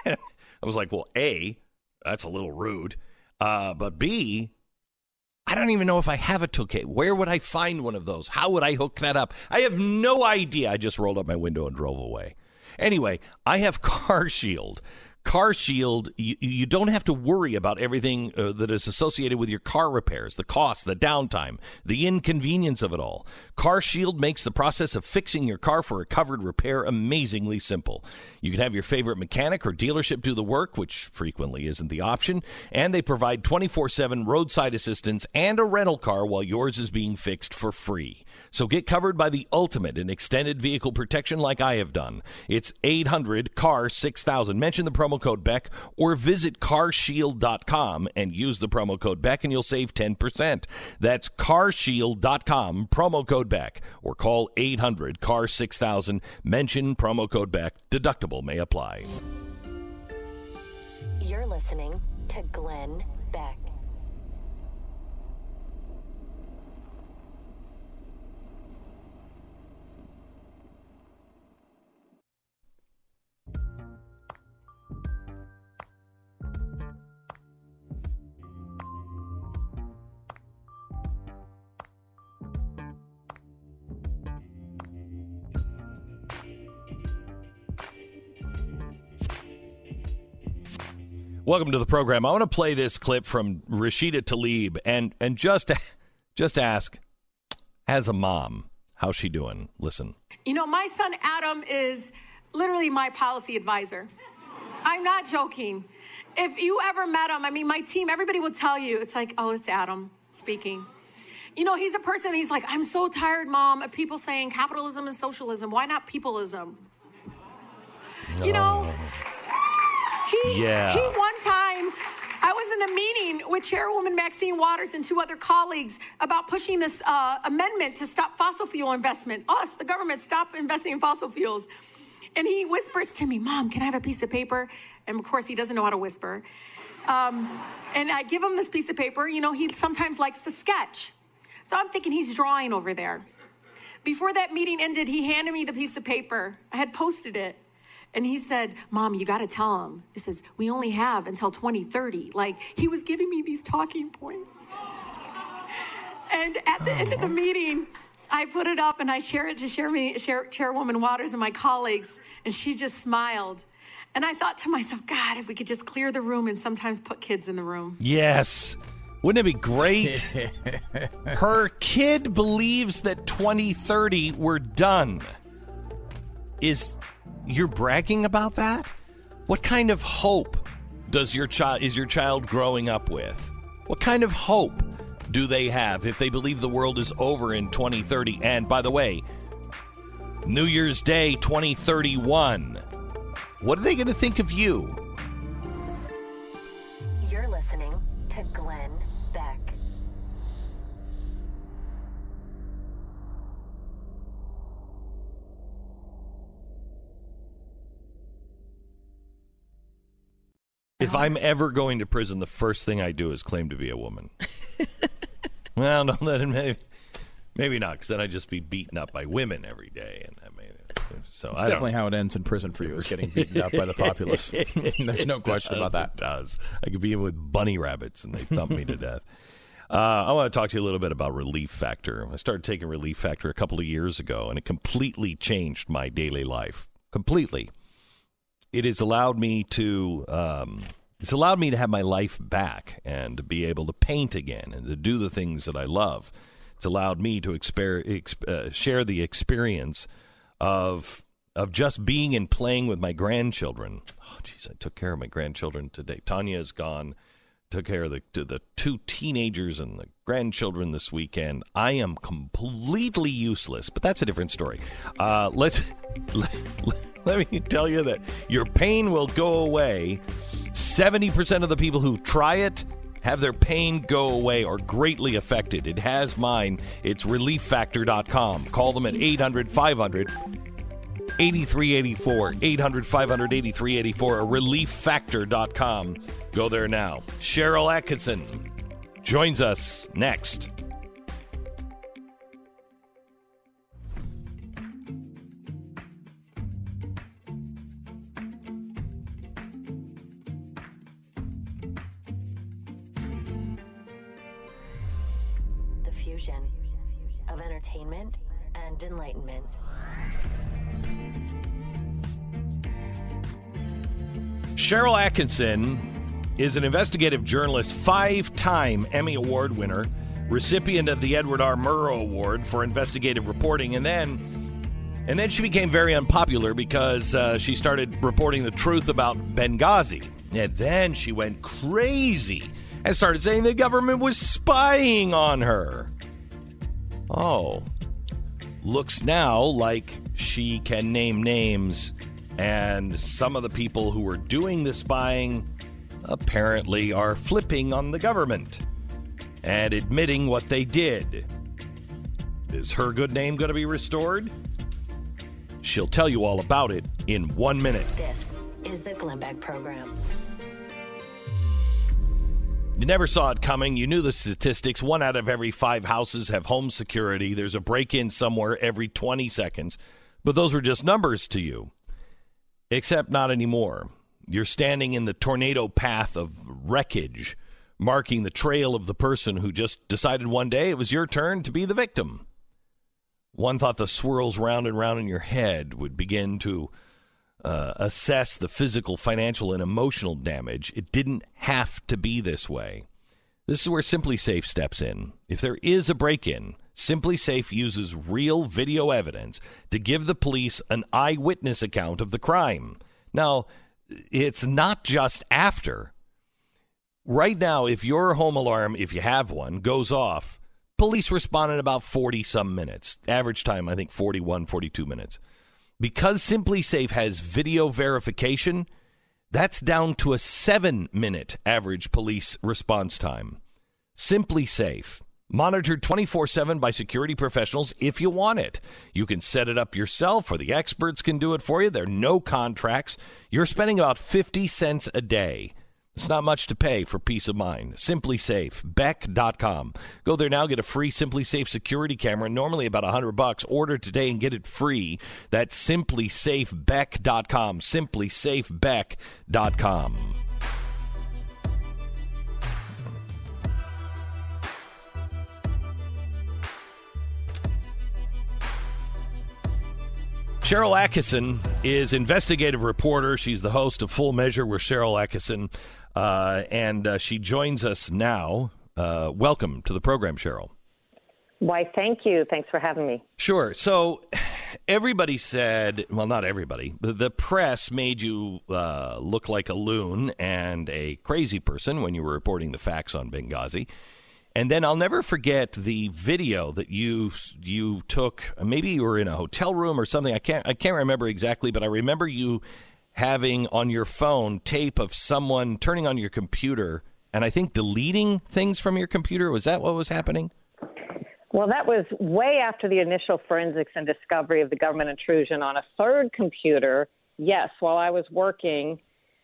I was like, Well, A, that's a little rude. Uh, but B, I don't even know if I have a tow cable. Where would I find one of those? How would I hook that up? I have no idea. I just rolled up my window and drove away. Anyway, I have [laughs] Car Shield. Car Shield, you, you don't have to worry about everything uh, that is associated with your car repairs, the cost, the downtime, the inconvenience of it all. Car Shield makes the process of fixing your car for a covered repair amazingly simple. You can have your favorite mechanic or dealership do the work, which frequently isn't the option, and they provide 24 7 roadside assistance and a rental car while yours is being fixed for free. So get covered by the ultimate in extended vehicle protection like I have done. It's 800 CAR 6000. Mention the promo code Beck or visit carshield.com and use the promo code Beck and you'll save 10%. That's carshield.com, promo code Beck, or call 800 CAR 6000. Mention promo code Beck. Deductible may apply. You're listening to Glenn Beck. Welcome to the program. I want to play this clip from Rashida Tlaib and and just just ask, as a mom, how's she doing? Listen. You know, my son Adam is literally my policy advisor. I'm not joking. If you ever met him, I mean, my team, everybody will tell you, it's like, oh, it's Adam speaking. You know, he's a person, he's like, I'm so tired, mom, of people saying capitalism and socialism. Why not peopleism? You know, oh. He, Yeah. he one time, I was in a meeting with Chairwoman Maxine Waters and two other colleagues about pushing this uh, amendment to stop fossil fuel investment. Us, the government, stop investing in fossil fuels. And he whispers to me, Mom, can I have a piece of paper? And of course, he doesn't know how to whisper. Um, and I give him this piece of paper. You know, he sometimes likes to sketch. So I'm thinking he's drawing over there. Before that meeting ended, he handed me the piece of paper. I had posted it. And he said, Mom, you got to tell him. He says, We only have until 2030. Like, he was giving me these talking points. And at the end of the uh-huh. meeting, I put it up and I share it to share me, share, Chairwoman Waters and my colleagues, and she just smiled. And I thought to myself, God, if we could just clear the room and sometimes put kids in the room. Yes. Wouldn't it be great? [laughs] Her kid believes that 2030 we're done. Is you're bragging about that? What kind of hope does your child is your child growing up with? What kind of hope do they have if they believe the world is over in 2030? And by the way, New Year's Day 2031. What are they going to think of you? If I'm ever going to prison, the first thing I do is claim to be a woman. [laughs] well, no, then maybe, maybe not, because then I'd just be beaten up by women every day, and I mean, so It's I definitely how it ends in prison for you is getting beaten up by the populace. [laughs] [laughs] There's no It question about that. It does. I could be in with bunny rabbits and they thump me to death. Uh, I want to talk to you a little bit about Relief Factor. I started taking Relief Factor a couple of years ago, and it completely changed my daily life. Completely. It has allowed me to. Um, it's allowed me to have my life back and to be able to paint again and to do the things that I love. It's allowed me to exper- ex- uh, share the experience of of just being and playing with my grandchildren. Oh, jeez, I took care of my grandchildren today. Tania is gone. Took care of the the two teenagers and the grandchildren this weekend. I am completely useless, but that's a different story. Uh, let's let, [laughs] let me tell you that your pain will go away. Seventy percent of the people who try it have their pain go away or greatly affected. It has mine. It's relieffactor.com. Call them at 800 500 8384 800 500 8384 or relieffactor.com. Go there now. Sharyl Attkisson joins us next. And enlightenment. Sharyl Attkisson is an investigative journalist, five time Emmy Award winner, recipient of the Edward R. Murrow Award for investigative reporting, and then. And then she became very unpopular because uh, she started reporting the truth about Benghazi. And then she went crazy and started saying the government was spying on her. Oh, looks now like she can name names, and some of the people who were doing the spying apparently are flipping on the government and admitting what they did. Is her good name going to be restored? She'll tell you all about it in one minute. This is the Glenn Beck Program. You never saw it coming. You knew the statistics. One out of every five houses have home security. There's a break in somewhere every 20 seconds. But those were just numbers to you. Except not anymore. You're standing in the tornado path of wreckage, marking the trail of the person who just decided one day it was your turn to be the victim. One thought the swirls round and round in your head would begin to uh, assess the physical, financial, and emotional damage. It didn't have to be this way. This is where SimpliSafe steps in. If there is a break in, SimpliSafe uses real video evidence to give the police an eyewitness account of the crime. Now, it's not just after. Right now, if your home alarm, if you have one, goes off, police respond in about 40 some minutes. Average time, I think, 41, 42 minutes. Because SimpliSafe has video verification, that's down to a seven minute average police response time. SimpliSafe. Monitored 24 7 by security professionals if you want it. You can set it up yourself, or the experts can do it for you. There are no contracts. You're spending about 50 cents a day. It's not much to pay for peace of mind. SimpliSafe, Beck.com. Go there now, get a free SimpliSafe security camera, normally about 100 bucks. Order today and get it free. That's simplisafebeck.com. Simplisafebeck.com. Sharyl Attkisson is investigative reporter. She's the host of Full Measure with Sharyl Attkisson, uh, and uh, she joins us now. Uh, welcome to the program, Sharyl. Why, thank you. Thanks for having me. Sure. So, everybody said, well, not everybody, the, the press made you uh, look like a loon and a crazy person when you were reporting the facts on Benghazi. And then I'll never forget the video that you you took. Maybe you were in a hotel room or something. I can't I can't remember exactly, but I remember you having on your phone tape of someone turning on your computer and I think deleting things from your computer. Was that what was happening? Well, that was way after the initial forensics and discovery of the government intrusion on a third computer. Yes, while I was working,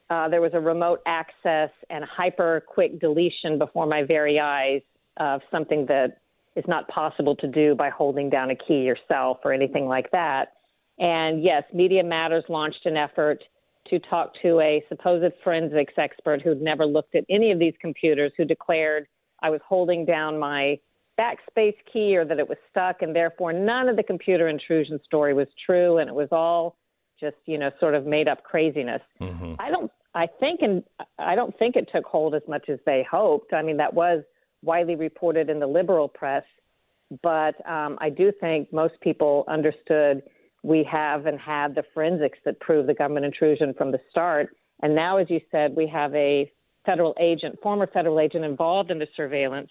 uh, there was a remote access and hyper quick deletion before my very eyes of something that is not possible to do by holding down a key yourself or anything like that. And yes, Media Matters launched an effort to talk to a supposed forensics expert who'd never looked at any of these computers, who declared I was holding down my backspace key or that it was stuck, and therefore none of the computer intrusion story was true, and it was all just you know sort of made up craziness. Mm-hmm. I don't. I think, and I don't think it took hold as much as they hoped. I mean, that was widely reported in the liberal press, but um, I do think most people understood we have and had the forensics that prove the government intrusion from the start. And now, as you said, we have a federal agent, former federal agent involved in the surveillance,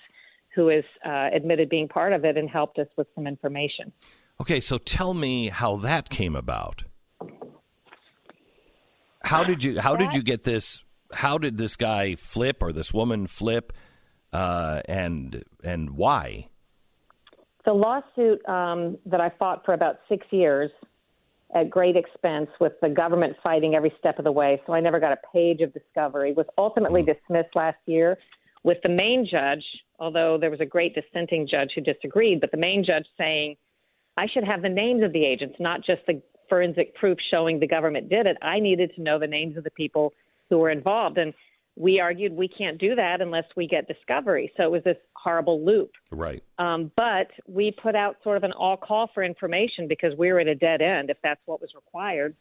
who has uh, admitted being part of it and helped us with some information. Okay, so tell me how that came about. How did you how did you get this how did this guy flip or this woman flip uh, and and why? The lawsuit um, that I fought for about six years at great expense with the government fighting every step of the way, so I never got a page of discovery, was ultimately dismissed last year with the main judge, although there was a great dissenting judge who disagreed, but the main judge saying I should have the names of the agents, not just the forensic proof showing the government did it. I needed to know the names of the people who were involved. And we argued we can't do that unless we get discovery. So it was this horrible loop. Right. Um, but we put out sort of an all call for information because we were at a dead end if that's what was required.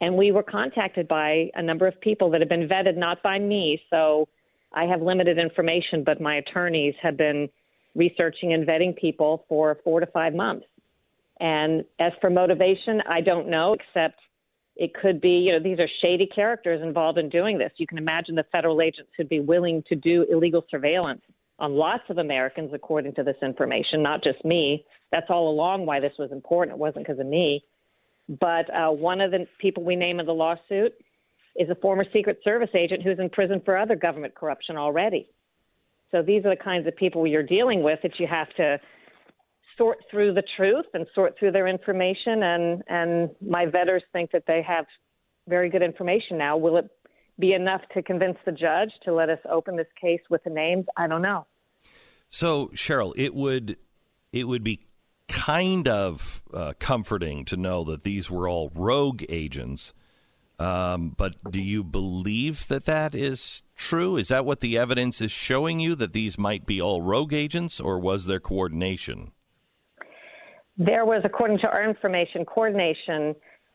And we were contacted by a number of people that have been vetted not by me. So I have limited information, but my attorneys have been researching and vetting people for four to five months. And as for motivation, I don't know, except it could be, you know, these are shady characters involved in doing this. You can imagine the federal agents who'd be willing to do illegal surveillance on lots of Americans, according to this information, not just me. That's all along why this was important. It wasn't because of me. But uh, one of the people we name in the lawsuit is a former Secret Service agent who's in prison for other government corruption already. So these are the kinds of people you're dealing with that you have to sort through the truth and sort through their information. And, and my vetters think that they have very good information now. Will it be enough to convince the judge to let us open this case with the names? I don't know. So Sharyl, it would it would be kind of uh, comforting to know that these were all rogue agents. Um, but do you believe that that is true? Is that what the evidence is showing you that these might be all rogue agents, or was there coordination? There was, according to our information, coordination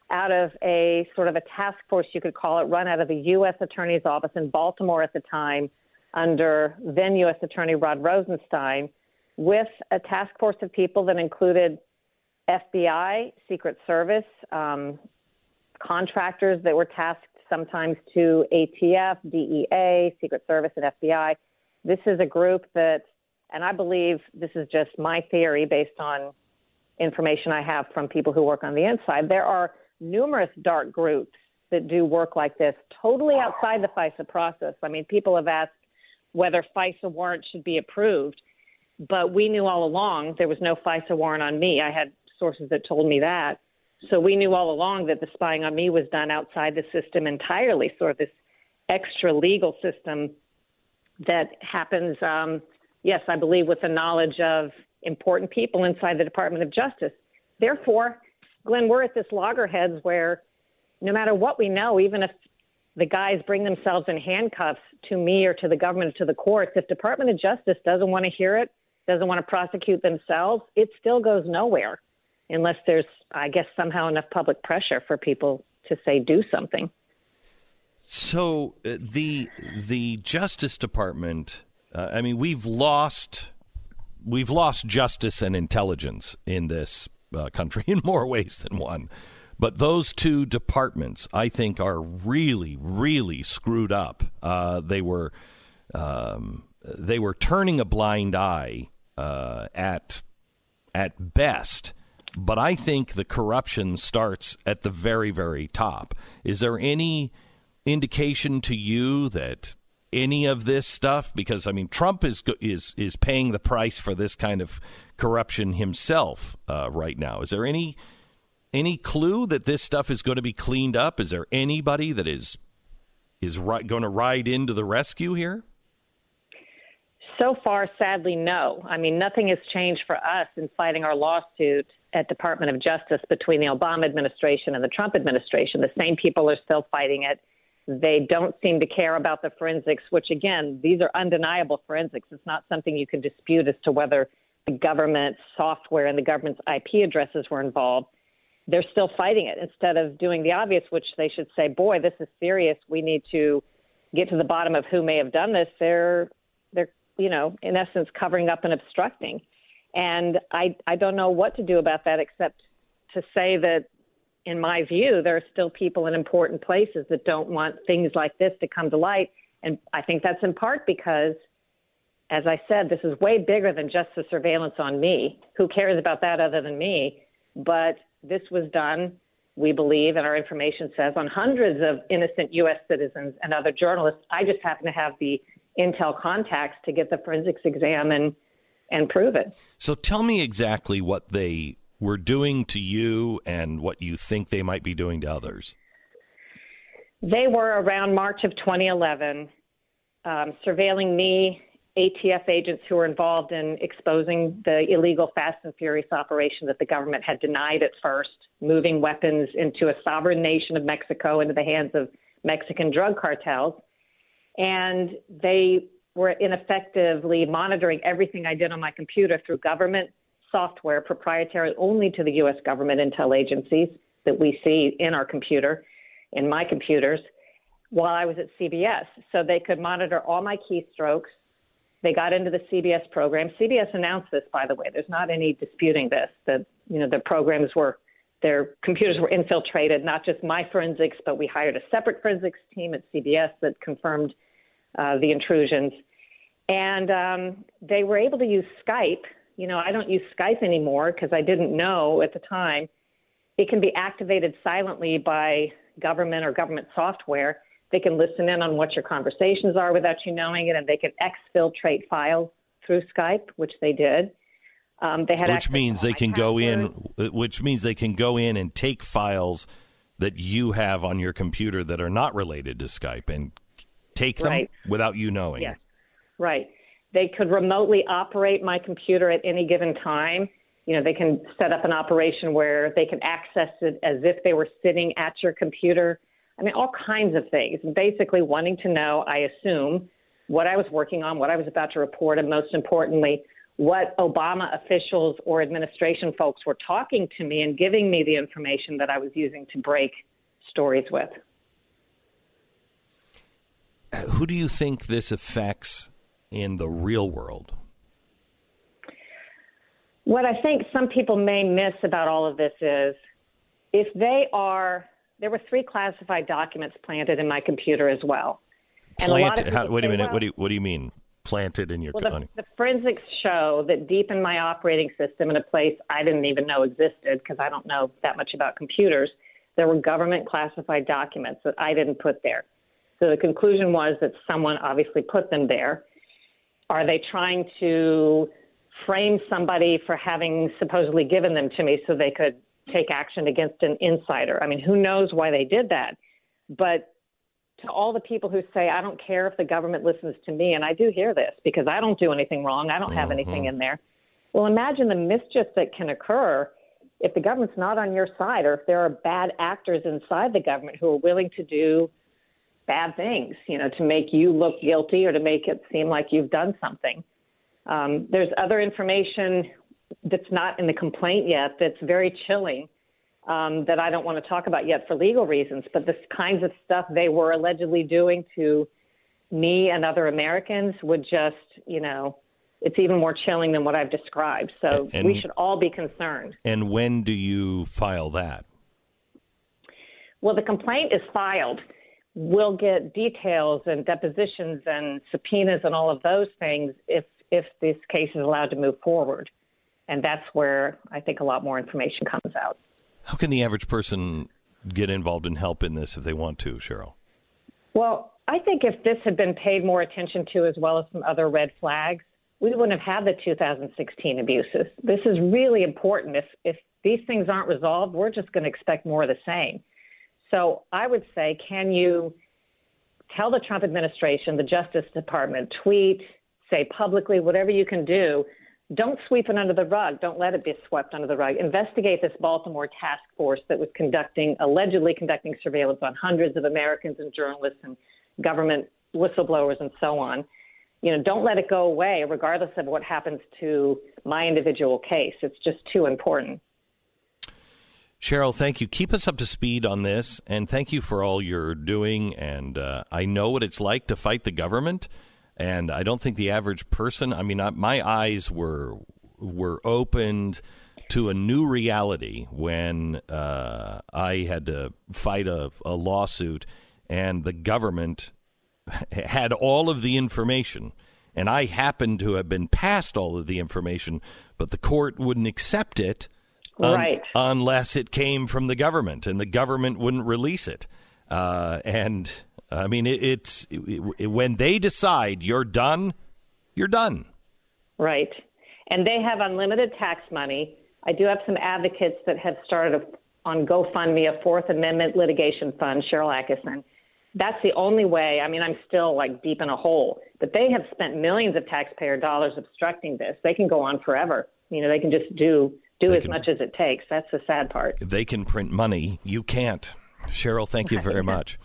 out of a sort of a task force, you could call it, run out of the U.S. Attorney's Office in Baltimore at the time under then U.S. Attorney Rod Rosenstein, with a task force of people that included FBI, Secret Service, um, contractors that were tasked sometimes to ATF, DEA, Secret Service, and FBI. This is a group that, and I believe this is just my theory based on information I have from people who work on the inside. There are numerous dark groups that do work like this totally outside the FISA process. I mean, people have asked whether FISA warrants should be approved, but we knew all along there was no FISA warrant on me. I had sources that told me that. So we knew all along that the spying on me was done outside the system entirely, sort of this extra legal system that happens, um, yes, I believe, with the knowledge of important people inside the Department of Justice. Therefore, Glenn, we're at this loggerheads where no matter what we know, even if the guys bring themselves in handcuffs to me or to the government or to the courts, if Department of Justice doesn't want to hear it, doesn't want to prosecute themselves, it still goes nowhere unless there's, I guess, somehow enough public pressure for people to say do something. So uh, the the Justice Department, uh, I mean, we've lost we've lost justice and intelligence in this uh, country [laughs] in more ways than one. But those two departments, I think, are really, really screwed up. Uh, they were um, they were turning a blind eye uh, at at best. But I think the corruption starts at the very, very top. Is there any indication to you that any of this stuff? Because I mean, Trump is is is paying the price for this kind of corruption himself uh, right now. Is there any any clue that this stuff is going to be cleaned up? Is there anybody that is is ri- going to ride into the rescue here? So far, sadly, no. I mean, nothing has changed for us in fighting our lawsuit at Department of Justice between the Obama administration and the Trump administration. The same people are still fighting it. They don't seem to care about the forensics, which again, these are undeniable forensics. It's not something you can dispute as to whether the government software and the government's IP addresses were involved. They're still fighting it instead of doing the obvious, which they should say, boy, this is serious. We need to get to the bottom of who may have done this. They're, they're, you know, in essence, covering up and obstructing. And I, I don't know what to do about that except to say that, in my view, there are still people in important places that don't want things like this to come to light. And I think that's in part because, as I said, this is way bigger than just the surveillance on me. Who cares about that other than me? But this was done, we believe, and our information says, on hundreds of innocent U.S. citizens and other journalists. I just happen to have the intel contacts to get the forensics exam and and prove it. So tell me exactly what they were doing to you and what you think they might be doing to others. They were around March of 2011 um, surveilling me, ATF agents who were involved in exposing the illegal Fast and Furious operation that the government had denied at first, moving weapons into a sovereign nation of Mexico into the hands of Mexican drug cartels. And they were ineffectively monitoring everything I did on my computer through government software, proprietary only to the U.S. government intel agencies that we see in our computer, in my computers, while I was at CBS. So they could monitor all my keystrokes. They got into the CBS program. CBS announced this, by the way. There's not any disputing this. That you know the programs were, their computers were infiltrated. Not just my forensics, but we hired a separate forensics team at CBS that confirmed uh, the intrusions. And um, they were able to use Skype. You know, I don't use Skype anymore because I didn't know at the time. It can be activated silently by government or government software. They can listen in on what your conversations are without you knowing it, and they can exfiltrate files through Skype, which they did. Um, they had which means they can go in. Which means they can go in and take files that you have on your computer that are not related to Skype and take them Right. without you knowing. Yes, right. They could remotely operate my computer at any given time. You know, they can set up an operation where they can access it as if they were sitting at your computer. I mean, all kinds of things. Basically, wanting to know, I assume, what I was working on, what I was about to report, and most importantly, what Obama officials or administration folks were talking to me and giving me the information that I was using to break stories with. Uh, who do you think this affects in the real world? What I think some people may miss about all of this is if they are, there were three classified documents planted in my computer as well. And a lot of Planted. Wait a minute. well- What do you, what do you mean? Planted in your Well, the, the forensics show that deep in my operating system, in a place I didn't even know existed because I don't know that much about computers, there were government classified documents that I didn't put there. So the conclusion was that someone obviously put them there. Are they trying to frame somebody for having supposedly given them to me so they could take action against an insider? I mean, who knows why they did that? But to all the people who say, I don't care if the government listens to me, and I do hear this because I don't do anything wrong, I don't have mm-hmm. anything in there. Well, imagine the mischief that can occur if the government's not on your side or if there are bad actors inside the government who are willing to do bad things, you know, to make you look guilty or to make it seem like you've done something. Um, there's other information that's not in the complaint yet that's very chilling um, that I don't want to talk about yet for legal reasons, but the kinds of stuff they were allegedly doing to me and other Americans would just, you know, it's even more chilling than what I've described. So And- we should all be concerned. And when do you file that? Well, the complaint is filed. We'll get details and depositions and subpoenas and all of those things if if this case is allowed to move forward. And that's where I think a lot more information comes out. How can the average person get involved and help in this if they want to, Sharyl? Well, I think if this had been paid more attention to as well as some other red flags, we wouldn't have had the 2016 abuses. This is really important. If if these things aren't resolved, we're just going to expect more of the same. So I would say, can you tell the Trump administration, the Justice Department, tweet, say publicly, whatever you can do. Don't sweep it under the rug. Don't let it be swept under the rug. Investigate this Baltimore task force that was conducting, allegedly conducting surveillance on hundreds of Americans and journalists and government whistleblowers and so on. You know, don't let it go away, regardless of what happens to my individual case. It's just too important. Sharyl, thank you. Keep us up to speed on this, and thank you for all you're doing. And uh, I know what it's like to fight the government, and I don't think the average person. I mean, I, my eyes were were opened to a new reality when uh, I had to fight a, a lawsuit, and the government had all of the information. And I happened to have been passed all of the information, but the court wouldn't accept it un- Right. unless it came from the government, and the government wouldn't release it. Uh, and I mean, it, it's it, it- when they decide you're done, you're done. Right. And they have unlimited tax money. I do have some advocates that have started a, on GoFundMe a Fourth Amendment litigation fund, Sharyl Attkisson. That's the only way. I mean, I'm still like deep in a hole, but they have spent millions of taxpayer dollars obstructing this. They can go on forever. You know, they can just do do as much as it takes. That's the sad part. They can print money, you can't. Sharyl, thank you [laughs] very much.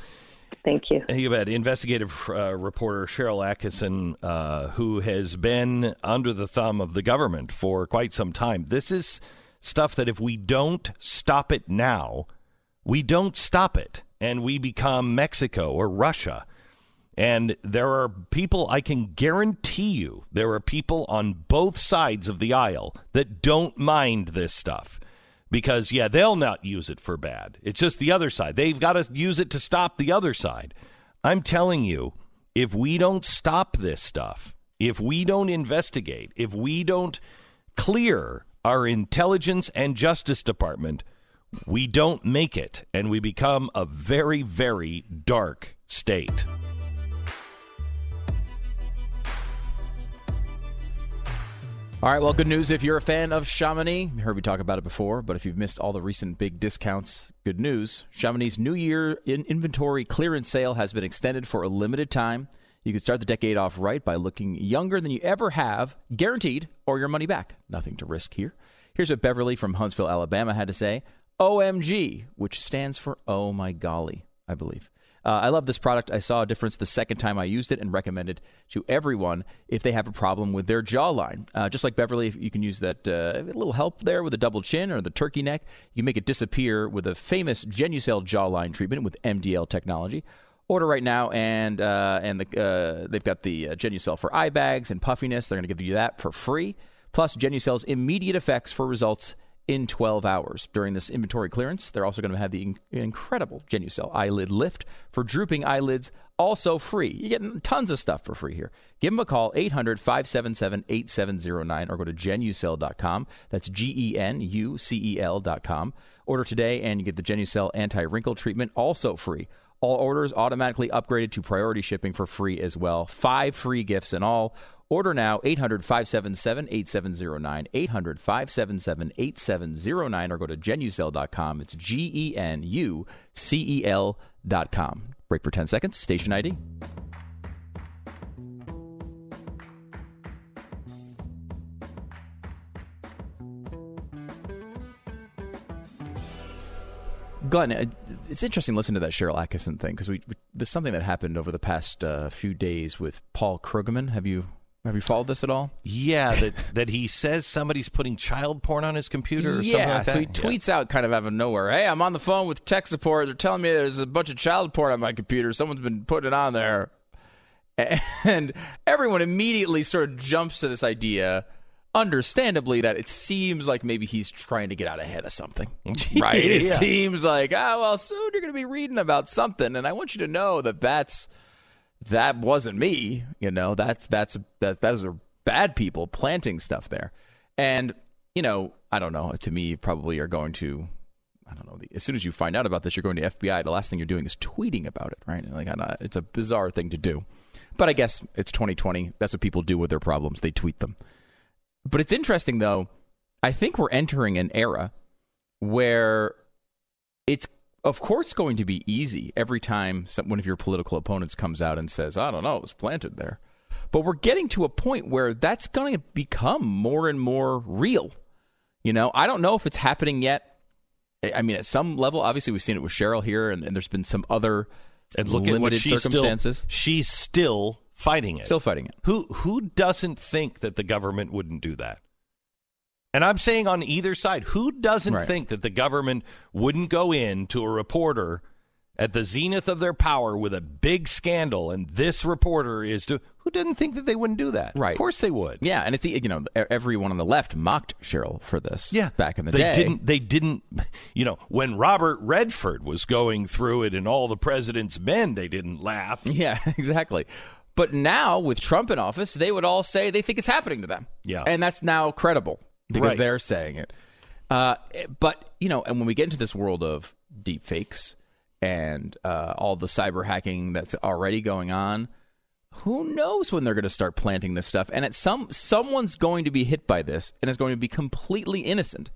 Thank you. You bet. Investigative uh, reporter Sharyl Attkisson, uh, who has been under the thumb of the government for quite some time. This is stuff that if we don't stop it now, we don't stop it, and we become Mexico or Russia. And there are people, I can guarantee you, there are people on both sides of the aisle that don't mind this stuff. Because, yeah, they'll not use it for bad. It's just the other side. They've got to use it to stop the other side. I'm telling you, if we don't stop this stuff, if we don't investigate, if we don't clear our intelligence and justice department, we don't make it and we become a very, very dark state. All right, well, good news if you're a fan of Chamonix. You heard me talk about it before, but if you've missed all the recent big discounts, good news. Chamonix's New Year in inventory clearance sale has been extended for a limited time. You can start the decade off right by looking younger than you ever have, guaranteed, or your money back. Nothing to risk here. Here's what Beverly from Huntsville, Alabama had to say OMG, which stands for Oh My Golly, I believe. Uh, I love this product. I saw a difference the second time I used it and recommend it to everyone if they have a problem with their jawline. Uh, just like Beverly, you can use that uh, little help there with a double chin or the turkey neck. You can make it disappear with a famous Genucel jawline treatment with MDL technology. Order right now, and uh, and the, uh, they've got the uh, Genucel for eye bags and puffiness. They're going to give you that for free. Plus, Genucel's immediate effects for results in 12 hours. During this inventory clearance, they're also going to have the in- incredible Genucel eyelid lift for drooping eyelids, also free. You're getting tons of stuff for free here. Give them a call, 800 577 8709, or go to genucel.com. That's G E N U C E L.com. Order today, and you get the Genucel anti wrinkle treatment, also free. All orders automatically upgraded to priority shipping for free as well. Five free gifts in all. Order now 800 577 8709, 800 577 8709, or go to genucel.com. It's G E N U C E L.com. Break for 10 seconds. Station ID. Glenn, it's interesting listening to that Sharyl Attkisson thing because we, we, there's something that happened over the past uh, few days with Paul Krugman. Have you have you followed this at all? Yeah, that that he says somebody's putting child porn on his computer or yeah, something like that. so he tweets out kind of out of nowhere, "Hey, I'm on the phone with tech support. They're telling me there's a bunch of child porn on my computer. Someone's been putting it on there." [laughs] And everyone immediately sort of jumps to this idea, understandably, that it seems like maybe he's trying to get out ahead of something. [laughs] [laughs] Right? It Yeah. seems like, oh, well, soon you're going to be reading about something. And I want you to know that that's that wasn't me. You know, that's that's that's those are bad people planting stuff there. And you know, I don't know. To me, you probably are going to. I don't know. As soon as you find out about this, you're going to FBI. The last thing you're doing is tweeting about it, right? Like, it's a bizarre thing to do. But I guess it's 2020. That's what people do with their problems. They tweet them. But it's interesting, though. I think we're entering an era where it's of course going to be easy every time some, one of your political opponents comes out and says, "I don't know, it was planted there." But we're getting to a point where that's going to become more and more real. You know, I don't know if it's happening yet. I mean, at some level, obviously, we've seen it with Sharyl here, and, and there's been some other and look limited at what she's circumstances. Still, she's still fighting it. Still fighting it. Who who doesn't think that the government wouldn't do that? And I'm saying on either side, who doesn't Right. think that the government wouldn't go in to a reporter at the zenith of their power with a big scandal, and this reporter is to who didn't think that they wouldn't do that? Right. Of course they would. Yeah, and it's the- you know everyone on the left mocked Sharyl for this. Yeah, back in the they day. didn't. They didn't. You know, when Robert Redford was going through it, and all the president's men, they didn't laugh. [laughs] Yeah, exactly. But now with Trump in office, they would all say they think it's happening to them. Yeah. and that's now credible because Right. they're saying it. Uh, but you know, and when we get into this world of deep fakes and uh, all the cyber hacking that's already going on, who knows when they're going to start planting this stuff? And at some someone's going to be hit by this, and is going to be completely innocent.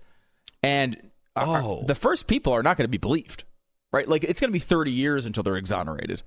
And Oh. the first people are not going to be believed, right? Like it's going to be thirty years until they're exonerated.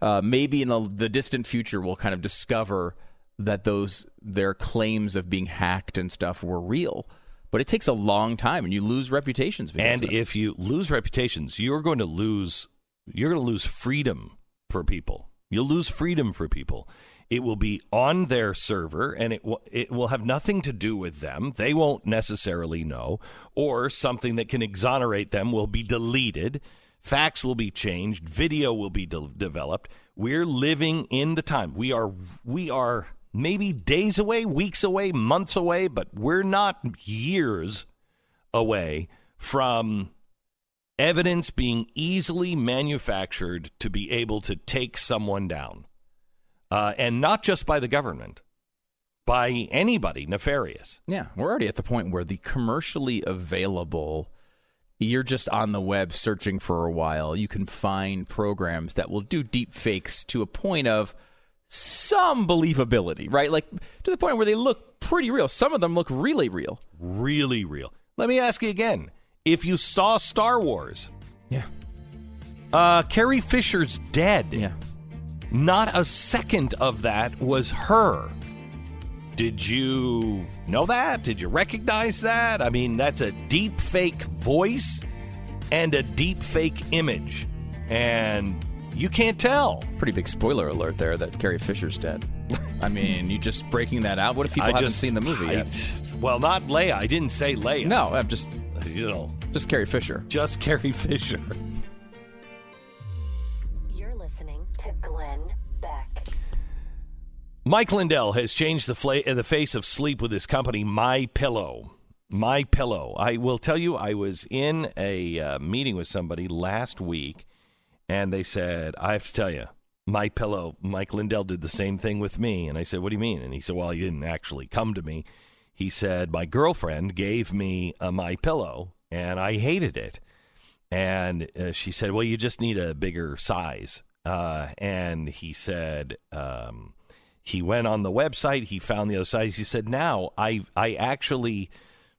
Uh, maybe in the, the distant future, we'll kind of discover that those their claims of being hacked and stuff were real. But it takes a long time, and you lose reputations. Because And if you lose reputations, you're going to lose you're going to lose freedom for people. You'll lose freedom for people. It will be on their server and it will it will have nothing to do with them. They won't necessarily know or something that can exonerate them will be deleted. Facts will be changed, video will be de- developed. We're living in the time. We are we are maybe days away, weeks away, months away, but we're not years away from evidence being easily manufactured to be able to take someone down. Uh, and not just by the government, by anybody nefarious. Yeah, we're already at the point where the commercially available, you're just on the web searching for a while. You can find programs that will do deep fakes to a point of some believability, right? Like to the point where they look pretty real. Some of them look really real. Really real. Let me ask you again. If you saw Star Wars, Yeah. uh, Carrie Fisher's dead. Yeah. Not a second of that was her. Did you know that? Did you recognize that? I mean, that's a deep fake voice and a deep fake image. And You can't tell. Pretty big spoiler alert there that Carrie Fisher's dead. [laughs] I mean, you just breaking that out. What if people I haven't just- seen the movie I- yet? Well, not Leia. I didn't say Leia. No, I'm just you know, just Carrie Fisher. just Carrie Fisher. Mike Lindell has changed the, fla- the face of sleep with his company, My Pillow. My Pillow. I will tell you, I was in a uh, meeting with somebody last week, and they said, "I have to tell you, My Pillow." Mike Lindell did the same thing with me, and I said, "What do you mean?" And he said, "Well, he didn't actually come to me." He said, "My girlfriend gave me a My Pillow, and I hated it." And uh, she said, "Well, you just need a bigger size." Uh, and he said, um, he went on the website. He found the other size. He said, "Now I I actually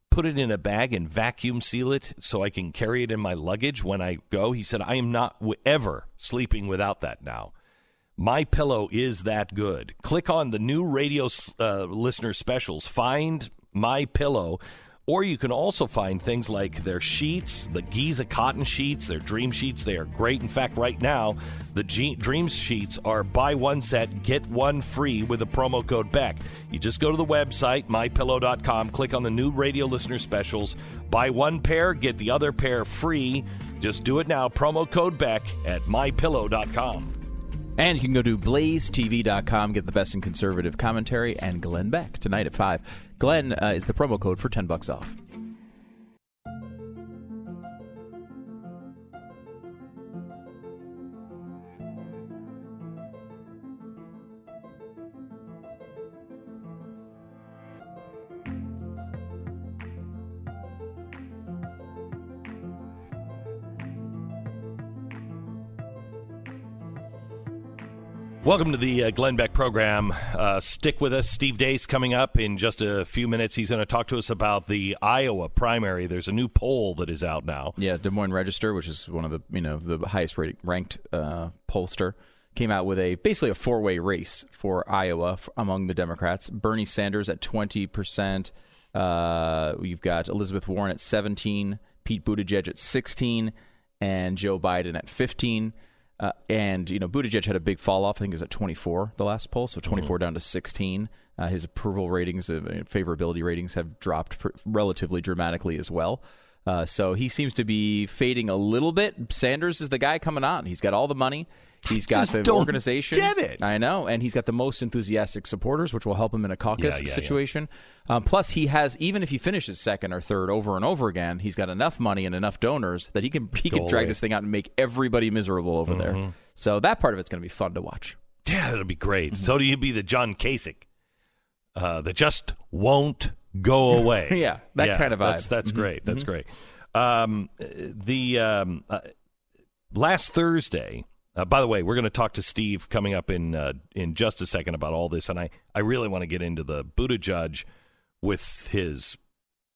put it in a bag and vacuum seal it so I can carry it in my luggage when I go." He said, "I am not w- ever sleeping without that now." My pillow is that good. Click on the new radio uh, listener specials. Find My Pillow, or you can also find things like their sheets, the Giza cotton sheets, their dream sheets. They are great. In fact, right now, the G- dreams sheets are buy one set, get one free with the promo code Beck. You just go to the website, mypillow.com, click on the new radio listener specials, buy one pair, get the other pair free. Just do it now. Promo code Beck at mypillow.com. And you can go to blazetv.com, get the best in conservative commentary, and Glenn Beck tonight at 5. Glenn uh, is the promo code for 10 bucks off. Welcome to the uh, Glenn Beck program. Uh, stick with us. Steve Deace coming up in just a few minutes. He's going to talk to us about the Iowa primary. There's a new poll that is out now. Yeah, Des Moines Register, which is one of the you know the highest rated, ranked uh, pollster, came out with a basically a four way race for Iowa among the Democrats. Bernie Sanders at twenty percent. Uh, you've got Elizabeth Warren at seventeen, Pete Buttigieg at sixteen, and Joe Biden at fifteen. Uh, and you know, Buttigieg had a big fall off. I think it was at 24 the last poll, so 24 down to 16. Uh, his approval ratings, uh, favorability ratings, have dropped pr- relatively dramatically as well. Uh, so he seems to be fading a little bit. Sanders is the guy coming on. He's got all the money. He's got Just the organization. get it. I know, and he's got the most enthusiastic supporters, which will help him in a caucus Yeah, yeah, yeah. situation. Um, plus, he has even if he finishes second or third over and over again, he's got enough money and enough donors that he can [laughs] he can drag away. this thing out and make everybody miserable over there. Mhm. So that part of it's going to be fun to watch. Yeah, that'll be great. Mm-hmm. So do you be the John Kasich uh, that just won't go away? [laughs] Yeah, that kind of That's, vibe. that's Mhm. great. That's Mhm. great. Um, the um, uh, last Thursday. Uh, by the way, we're going to talk to Steve coming up in uh, in just a second about all this, and I, I really want to get into the Buttigieg with his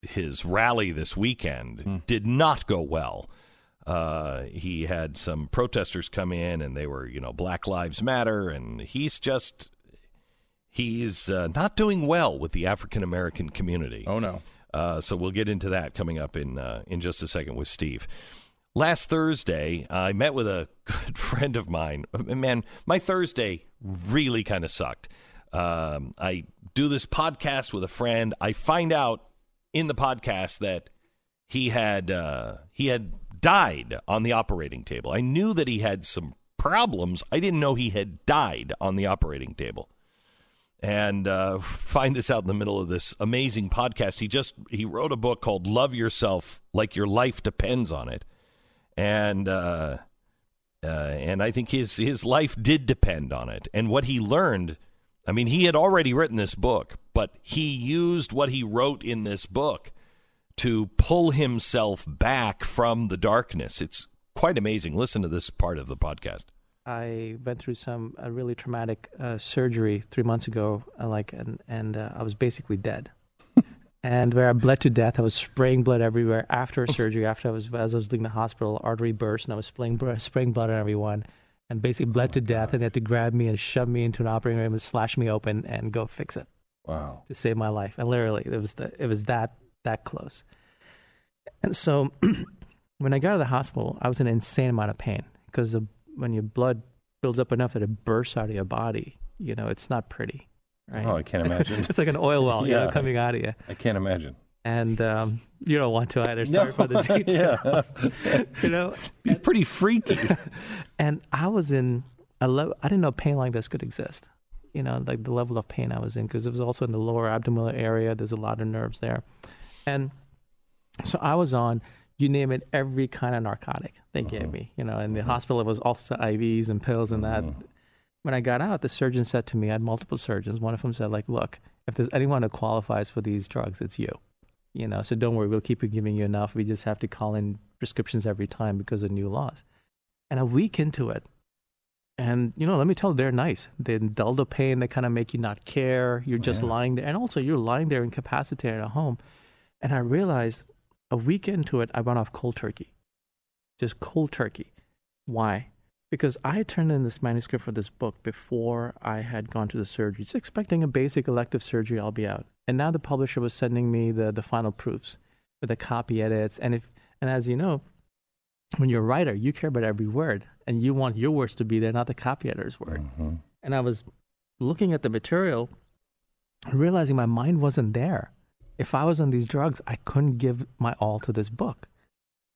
his rally this weekend. Did not go well. Uh, he had some protesters come in, and they were, you know, Black Lives Matter, and he's just he's uh, not doing well with the African American community. Oh no. Uh, so we'll get into that coming up in uh, in just a second with Steve. Last Thursday, I met with a good [laughs] friend of mine. Man, my Thursday really kind of sucked. Um, I do this podcast with a friend. I find out in the podcast that he had uh, he had died on the operating table. I knew that he had some problems. I didn't know he had died on the operating table and uh, find this out in the middle of this amazing podcast. He just he wrote a book called "Love Yourself Like Your Life Depends on It," and uh, uh, and I think his his life did depend on it. And what he learned, I mean, he had already written this book, but he used what he wrote in this book to pull himself back from the darkness. It's quite amazing. Listen to this part of the podcast. I went through some a really traumatic uh, surgery three months ago, uh, like, and and uh, I was basically dead. And where I bled to death, I was spraying blood everywhere after surgery. After I was as I was leaving the hospital, artery burst, and I was spraying spraying blood on everyone, and basically bled to death. And they had to grab me and shove me into an operating room and slash me open and go fix it. Wow. To save my life, and literally, it was the it was that that close. And so, [clears throat] when I got out of the hospital, I was in an insane amount of pain because when your blood builds up enough that it bursts out of your body. You know, it's not pretty, right? Oh, I can't imagine. [laughs] it's like an oil well, you know, coming out of you. I can't imagine. And um, you don't want to either. Sorry No, for the [laughs] details. [laughs] you know, it's pretty freaky. and I was in a level. I didn't know pain like this could exist. You know, like the level of pain I was in because it was also in the lower abdominal area. There's a lot of nerves there, and so I was on. You name it, every kind of narcotic they gave uh-huh. me. You know, in the uh-huh. hospital it was also IVs and pills and that. Uh-huh. When I got out, the surgeon said to me, I had multiple surgeons. One of them said, like, look, if there's anyone who qualifies for these drugs, it's you. You know, so don't worry, we'll keep giving you enough. We just have to call in prescriptions every time because of new laws. And a week into it, and you know, let me tell you, they're nice. They dull the pain. They kind of make you not care. You're just lying there, and also you're lying there incapacitated at home. And I realized a week into it, I went off cold turkey, just cold turkey. Why? Because I had turned in this manuscript for this book before I had gone to the surgery, just expecting a basic elective surgery. I'll be out. And now the publisher was sending me the the final proofs with the copy edits, and if and as you know, when you're a writer, you care about every word, and you want your words to be there, not the copy editor's word. Mm-hmm. And I was looking at the material, realizing my mind wasn't there. If I was on these drugs, I couldn't give my all to this book.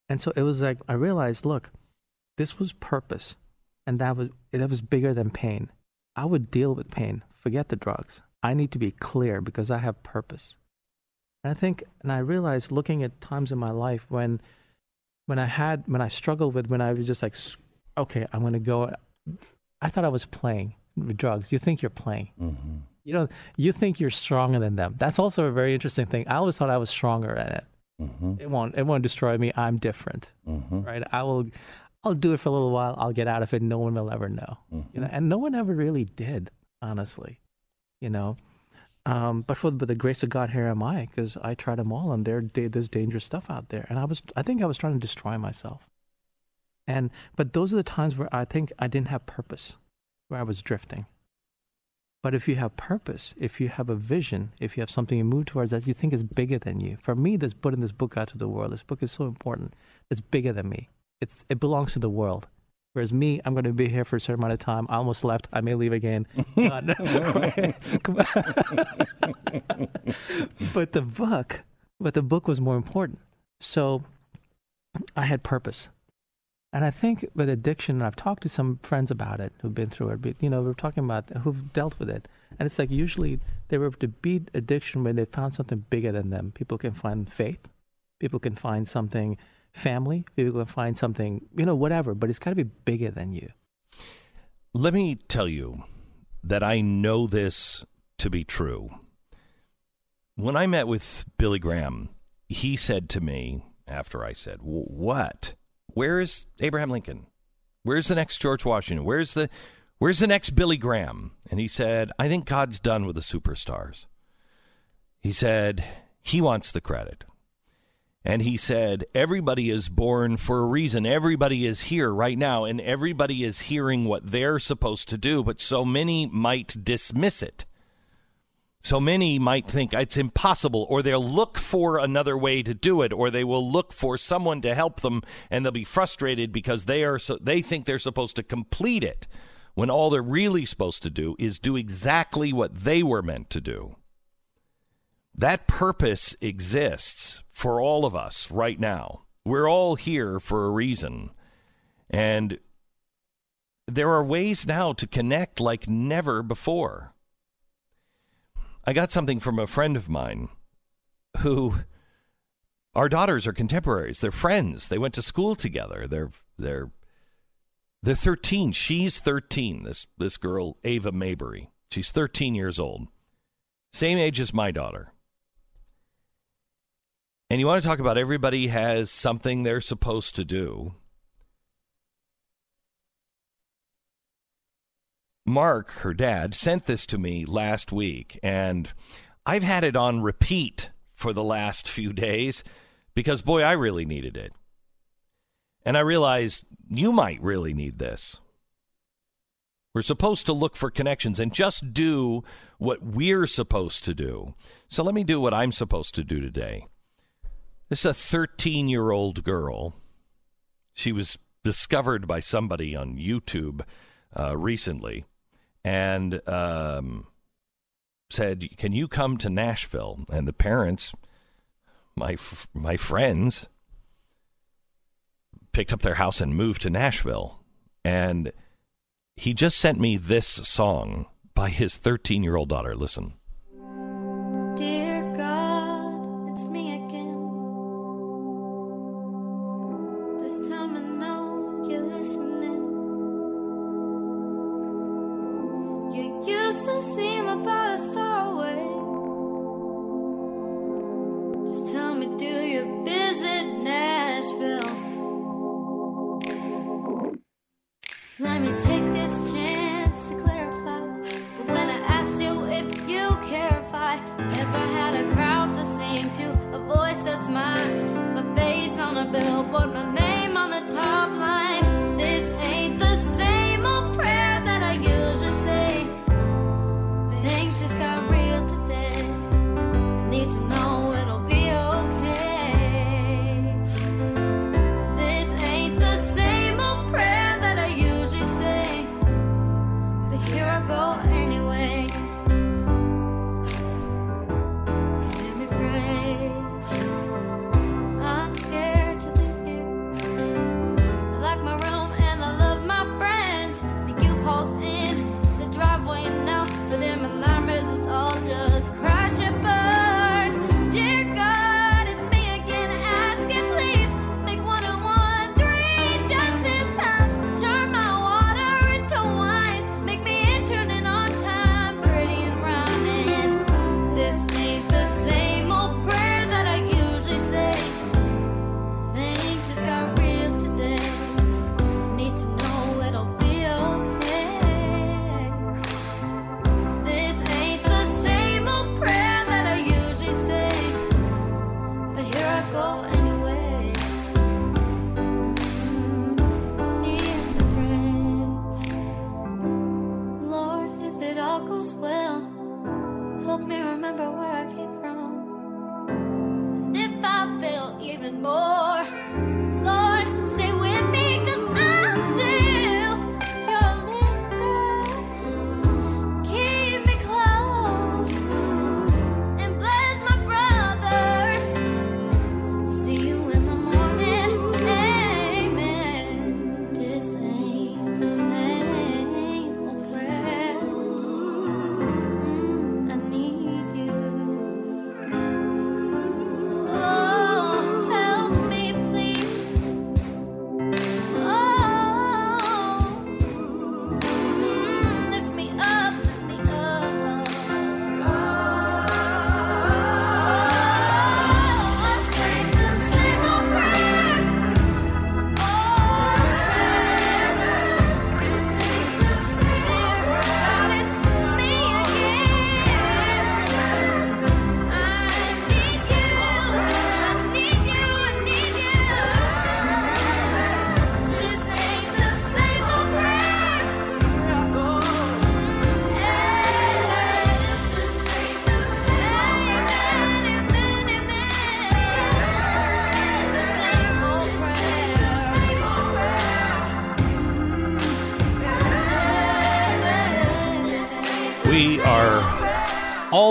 And so it was like I realized, look, this was purpose, and that was that was bigger than pain. I would deal with pain. Forget the drugs. I need to be clear because I have purpose. And I think, and I realized looking at times in my life when, when I had, when I struggled with, when I was just like, okay, I'm going to go. I thought I was playing with drugs. You think you're playing. Mm-hmm. You know, you think you're stronger than them. That's also a very interesting thing. I always thought I was stronger at it. Mm-hmm. It won't. It won't destroy me. I'm different, mm-hmm. right? I will. I'll do it for a little while. I'll get out of it. No one will ever know. You know, and no one ever really did, honestly. You know, um, but for but the grace of God, here am I, because I tried them all, and there there's dangerous stuff out there, and I was I think I was trying to destroy myself. And but those are the times where I think I didn't have purpose, where I was drifting. But if you have purpose, if you have a vision, if you have something you move towards that you think is bigger than you, for me, this putting this book out to the world, this book is so important. It's bigger than me. It's it belongs to the world. Whereas me, I'm going to be here for a certain amount of time. I almost left. I may leave again. [laughs] Done. Come [laughs] on. [laughs] but the book, but the book was more important. So I had purpose. And I think with addiction, and I've talked to some friends about it who've been through it, but, you know, we're talking about who've dealt with it. And it's like usually they were able to beat addiction when they found something bigger than them. People can find faith, people can find something family, people can find something, you know, whatever, but it's got to be bigger than you. Let me tell you that I know this to be true. When I met with Billy Graham, he said to me after I said, "W- "What? Where is Abraham Lincoln? Where's the next George Washington? Where's the where's the next Billy Graham?" And he said, "I think God's done with the superstars." He said, "He wants the credit." And he said, Everybody is born for a reason. Everybody is here right now, and everybody is hearing what they're supposed to do, but so many might dismiss it. So many might think it's impossible, or they'll look for another way to do it, or they will look for someone to help them, and they'll be frustrated because they are so, they think they're supposed to complete it, when all they're really supposed to do is do exactly what they were meant to do. That purpose exists for all of us right now. We're all here for a reason. And there are ways now to connect like never before. I got something from a friend of mine who our daughters are contemporaries. They're friends. They went to school together. They're they're they're 13. She's 13. This this girl Ava Maybury. She's 13 years old. Same age as my daughter. And you want to talk about everybody has something they're supposed to do. Mark, her dad, sent this to me last week, and I've had it on repeat for the last [laughs] few days because, boy, I really needed it. And I realized you might really need this. We're supposed to look for connections and just do what we're supposed to do. So let me do what I'm supposed to do today. This is a 13 year old girl. She was discovered by somebody on YouTube uh, recently and um, said, Can you come to Nashville? And the parents, my, f- my friends, picked up their house and moved to Nashville. And he just sent me this song by his 13 year old daughter. Listen.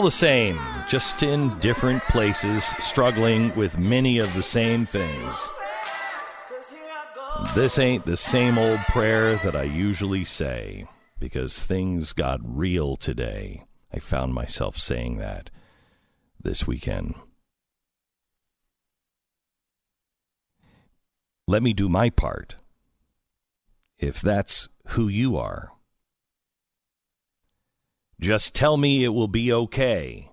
the same, just in different places, struggling with many of the same things. This ain't the same old prayer that I usually say, because things got real today. I found myself saying that this weekend. Let me do my part. If that's who you are, just tell me it will be okay.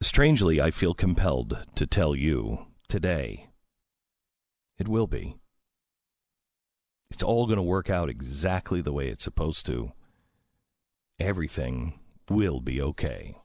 Strangely, I feel compelled to tell you today it will be. It's all going to work out exactly the way it's supposed to. Everything will be okay.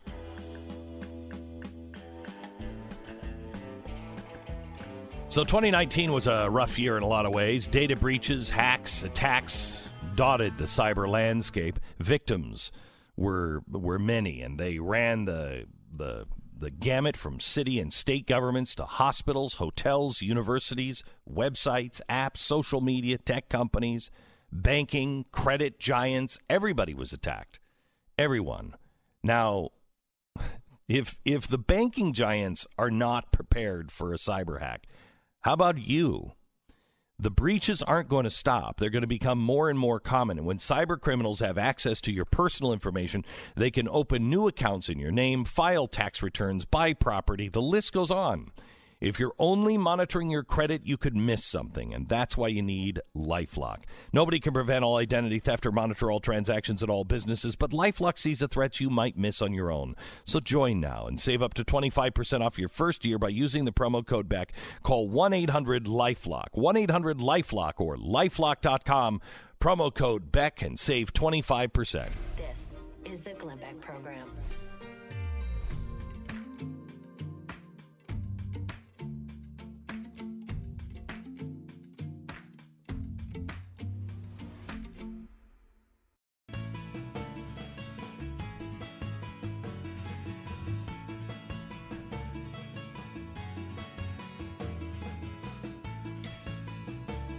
So 2019 was a rough year in a lot of ways. Data breaches, hacks, attacks, dotted the cyber landscape. Victims were were many, and they ran the the the gamut from city and state governments to hospitals, hotels, universities, websites, apps, social media, tech companies, banking, credit giants. Everybody was attacked. Everyone. Now, if if the banking giants are not prepared for a cyber hack, how about you? The breaches aren't going to stop. They're going to become more and more common. And when cyber criminals have access to your personal information, they can open new accounts in your name, file tax returns, buy property. The list goes on. If you're only monitoring your credit, you could miss something, and that's why you need Lifelock. Nobody can prevent all identity theft or monitor all transactions at all businesses, but Lifelock sees the threats you might miss on your own. So join now and save up to 25% off your first year by using the promo code BECK. Call 1 800 Lifelock, 1 800 Lifelock, or lifelock.com. Promo code BECK and save 25%. This is the Glenn Beck Program.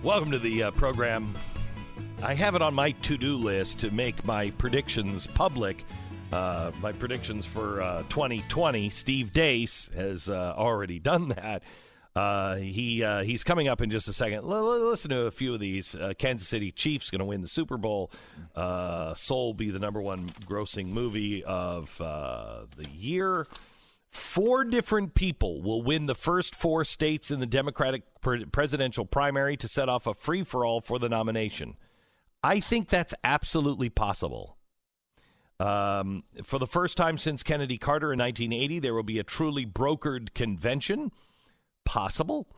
Welcome to the uh, program. I have it on my to do list to make my predictions public. Uh, my predictions for uh, 2020. Steve Deace has uh, already done that. Uh, he uh, he's coming up in just a second. L- l- listen to a few of these. Kansas City Chiefs going to win the Super Bowl. Soul be the number one grossing movie of the year. Four different people will win the first four states in the Democratic presidential primary to set off a free for all for the nomination. I think that's absolutely possible. Um, for the first time since Kennedy Carter in 1980, there will be a truly brokered convention. Possible.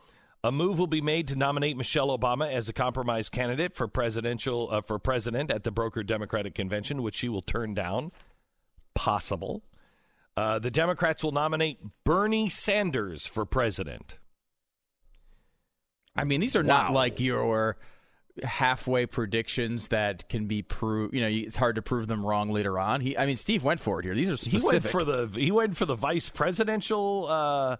A move will be made to nominate Michelle Obama as a compromise candidate for presidential uh, for president at the brokered Democratic convention, which she will turn down. Possible. Uh, the Democrats will nominate Bernie Sanders for president. I mean, these are not like your halfway predictions that can be proved. You know, it's hard to prove them wrong later on. He, I mean, Steve went for it here. These are He went for the he went for the vice presidential uh,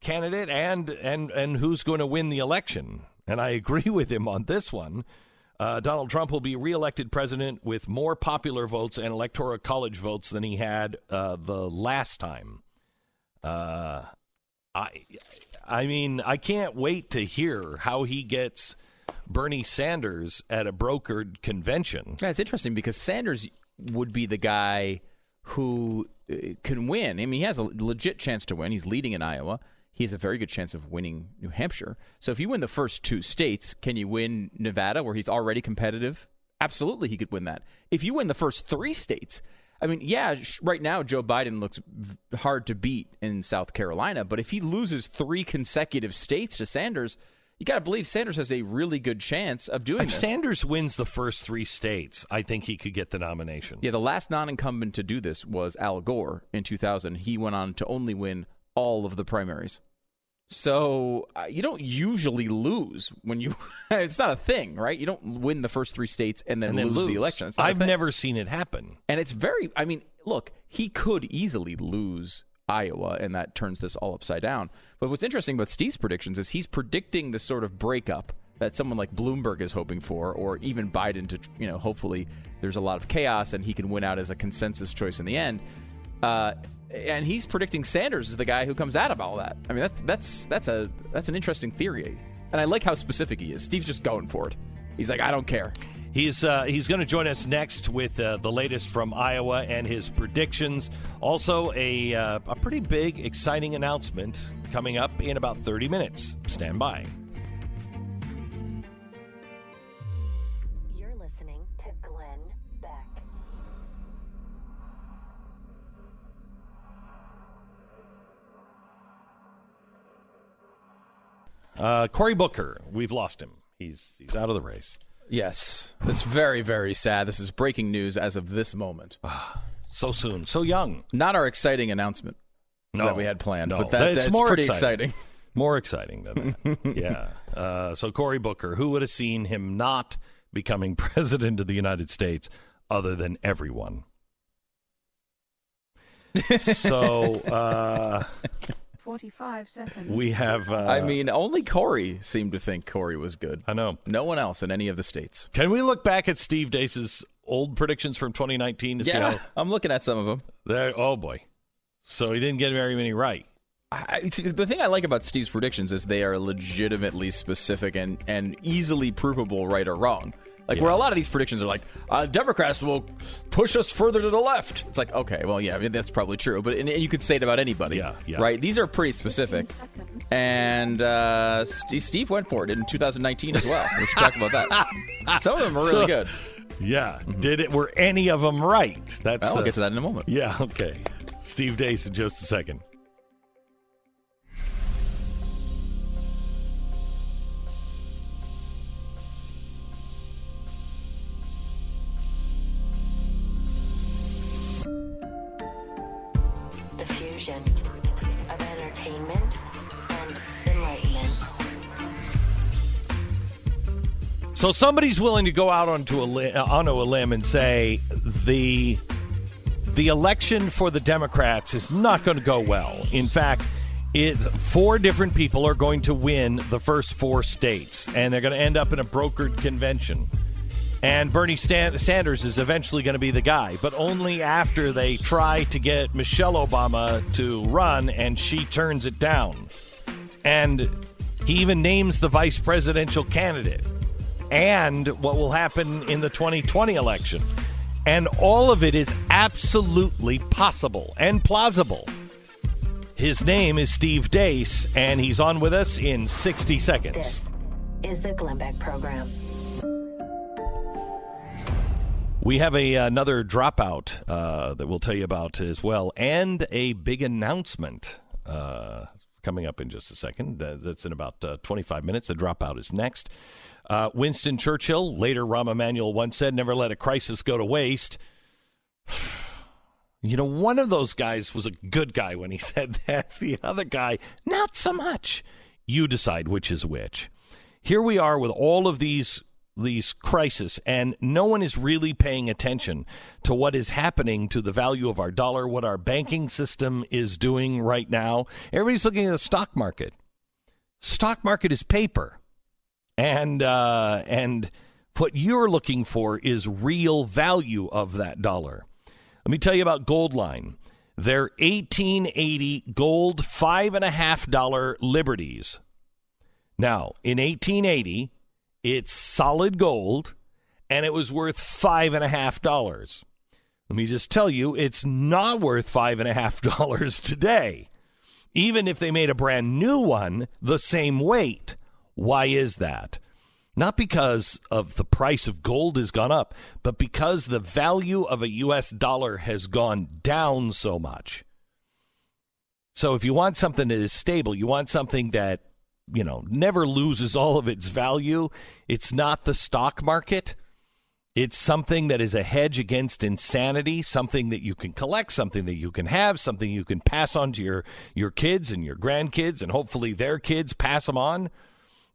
candidate and and and who's going to win the election. And I [laughs] agree with him on this one. Uh, Donald Trump will be reelected president with more popular votes and electoral college votes than he had uh, the last time. Uh, I, I mean, I can't wait to hear how he gets Bernie Sanders at a brokered convention. It's interesting because Sanders would be the guy who uh, can win. I mean, he has a legit chance to win. He's leading in Iowa. He has a very good chance of winning New Hampshire. So if you win the first two states, can you win Nevada, where he's already competitive? Absolutely, he could win that. If you win the first three states, I mean, yeah, sh- right now Joe Biden looks v- hard to beat in South Carolina, but if he loses three consecutive states to Sanders, you got to believe Sanders has a really good chance of doing If this. Sanders wins the first three states, I think he could get the nomination. Yeah, the last non-incumbent to do this was Al Gore in 2000. He went on to only win all of the primaries. So uh, you don't usually lose when you. [laughs] it's not a thing, right? You don't win the first three states and then, and then lose, lose the election. It's not a I've never seen it happen. And it's very. I mean, look, he could easily lose Iowa, and that turns this all upside down. But what's interesting about Steve's predictions is he's predicting the sort of breakup that someone like Bloomberg is hoping for, or even Biden to, you know, hopefully there's a lot of chaos and he can win out as a consensus choice in the end. Uh, and he's predicting Sanders is the guy who comes out of all that. I mean, that's that's that's a that's an interesting theory, and I like how specific he is. Steve's just going for it. He's like, I don't care. He's uh, he's going to join us next with uh, the latest from Iowa and his predictions. Also, a uh, a pretty big, exciting announcement coming up in about 30 minutes. Stand by. Uh, Cory Booker, we've lost him. He's he's out of the race. Yes, it's very very sad. This is breaking news as of this moment. [sighs] so soon, so young. Not our exciting announcement No, that we had planned, no. but that, that's more pretty exciting. exciting. More exciting than that. [laughs] yeah. Uh, so Cory Booker, who would have seen him not becoming [laughs] president of the United States other than everyone? [laughs] So uh, 45 seconds. we have. Uh, I mean, only Cory seemed to think Cory was good. I know. No one else in any of the states. Can we look back at Steve Deace's old predictions from 2019 to see Yeah, how? I'm looking at some of them. There, oh boy. So he didn't get very many right. I, the thing I like about Steve's predictions is they are legitimately specific and, and easily provable, right or wrong. Like where a lot of these predictions are like, uh, Democrats will push us further to the left. It's like, okay, well, yeah, I mean, that's probably true, but and, and you could say it about anybody, Yeah, yeah. right? These are pretty specific, and uh, Steve, went for it in 2019 as well. We should talk about that. [laughs] Some of them are really So- good. Yeah. Did it? Were any of them right? That's. The- I'll get to that in a moment. Yeah. Okay. Steve Deace in just a second. So somebody's willing to go out onto a li- uh, onto a limb and say the the election for the Democrats is not going to go well. In fact, it four different people are going to win the first four states, and they're going to end up in a brokered convention. And Bernie Stan- Sanders is eventually going to be the guy, but only after they try to get Michelle Obama to run, and she turns it down. And he even names the vice presidential candidate and what will happen in the 2020 election. And all of it is absolutely possible and plausible. His name is Steve Deace, and he's on with us in 60 seconds. This is the Glenn Beck Program. We have a another dropout uh, that we'll tell you about as well, and a big announcement uh, coming up in just a second. Uh, that's in about uh, 25 minutes. The dropout is next. Uh, Winston Churchill, later Rahm Emanuel, once said, "Never let a crisis go to waste." [sighs] You know, one of those guys was a good guy when he [laughs] said that. The other guy, not so much. You decide which is which. Here we are with all of these these crises, and no one is really paying attention to what is happening to the value of our dollar, what our banking system is doing right now. Everybody's looking at the stock market. Stock market is paper, and uh, and what you're looking for is real value of that dollar. Let me tell you about Goldline. They're 1880 gold five and a half dollar liberties. Now, in 1880, it's solid gold, and it was worth five and a half dollars. Let me just tell you, it's not worth five and a half [laughs] dollars today. Even if they made a brand new one the same weight. Why is that? Not because of the price of gold has gone up, but because the value of a US dollar has gone down so much. So if you want something that is stable, you want something that, you know, never loses all of its value, it's not the stock market. It's something that is a hedge against insanity, something that you can collect, something that you can have, something you can pass on to your, your kids and your grandkids, and hopefully their kids pass them on.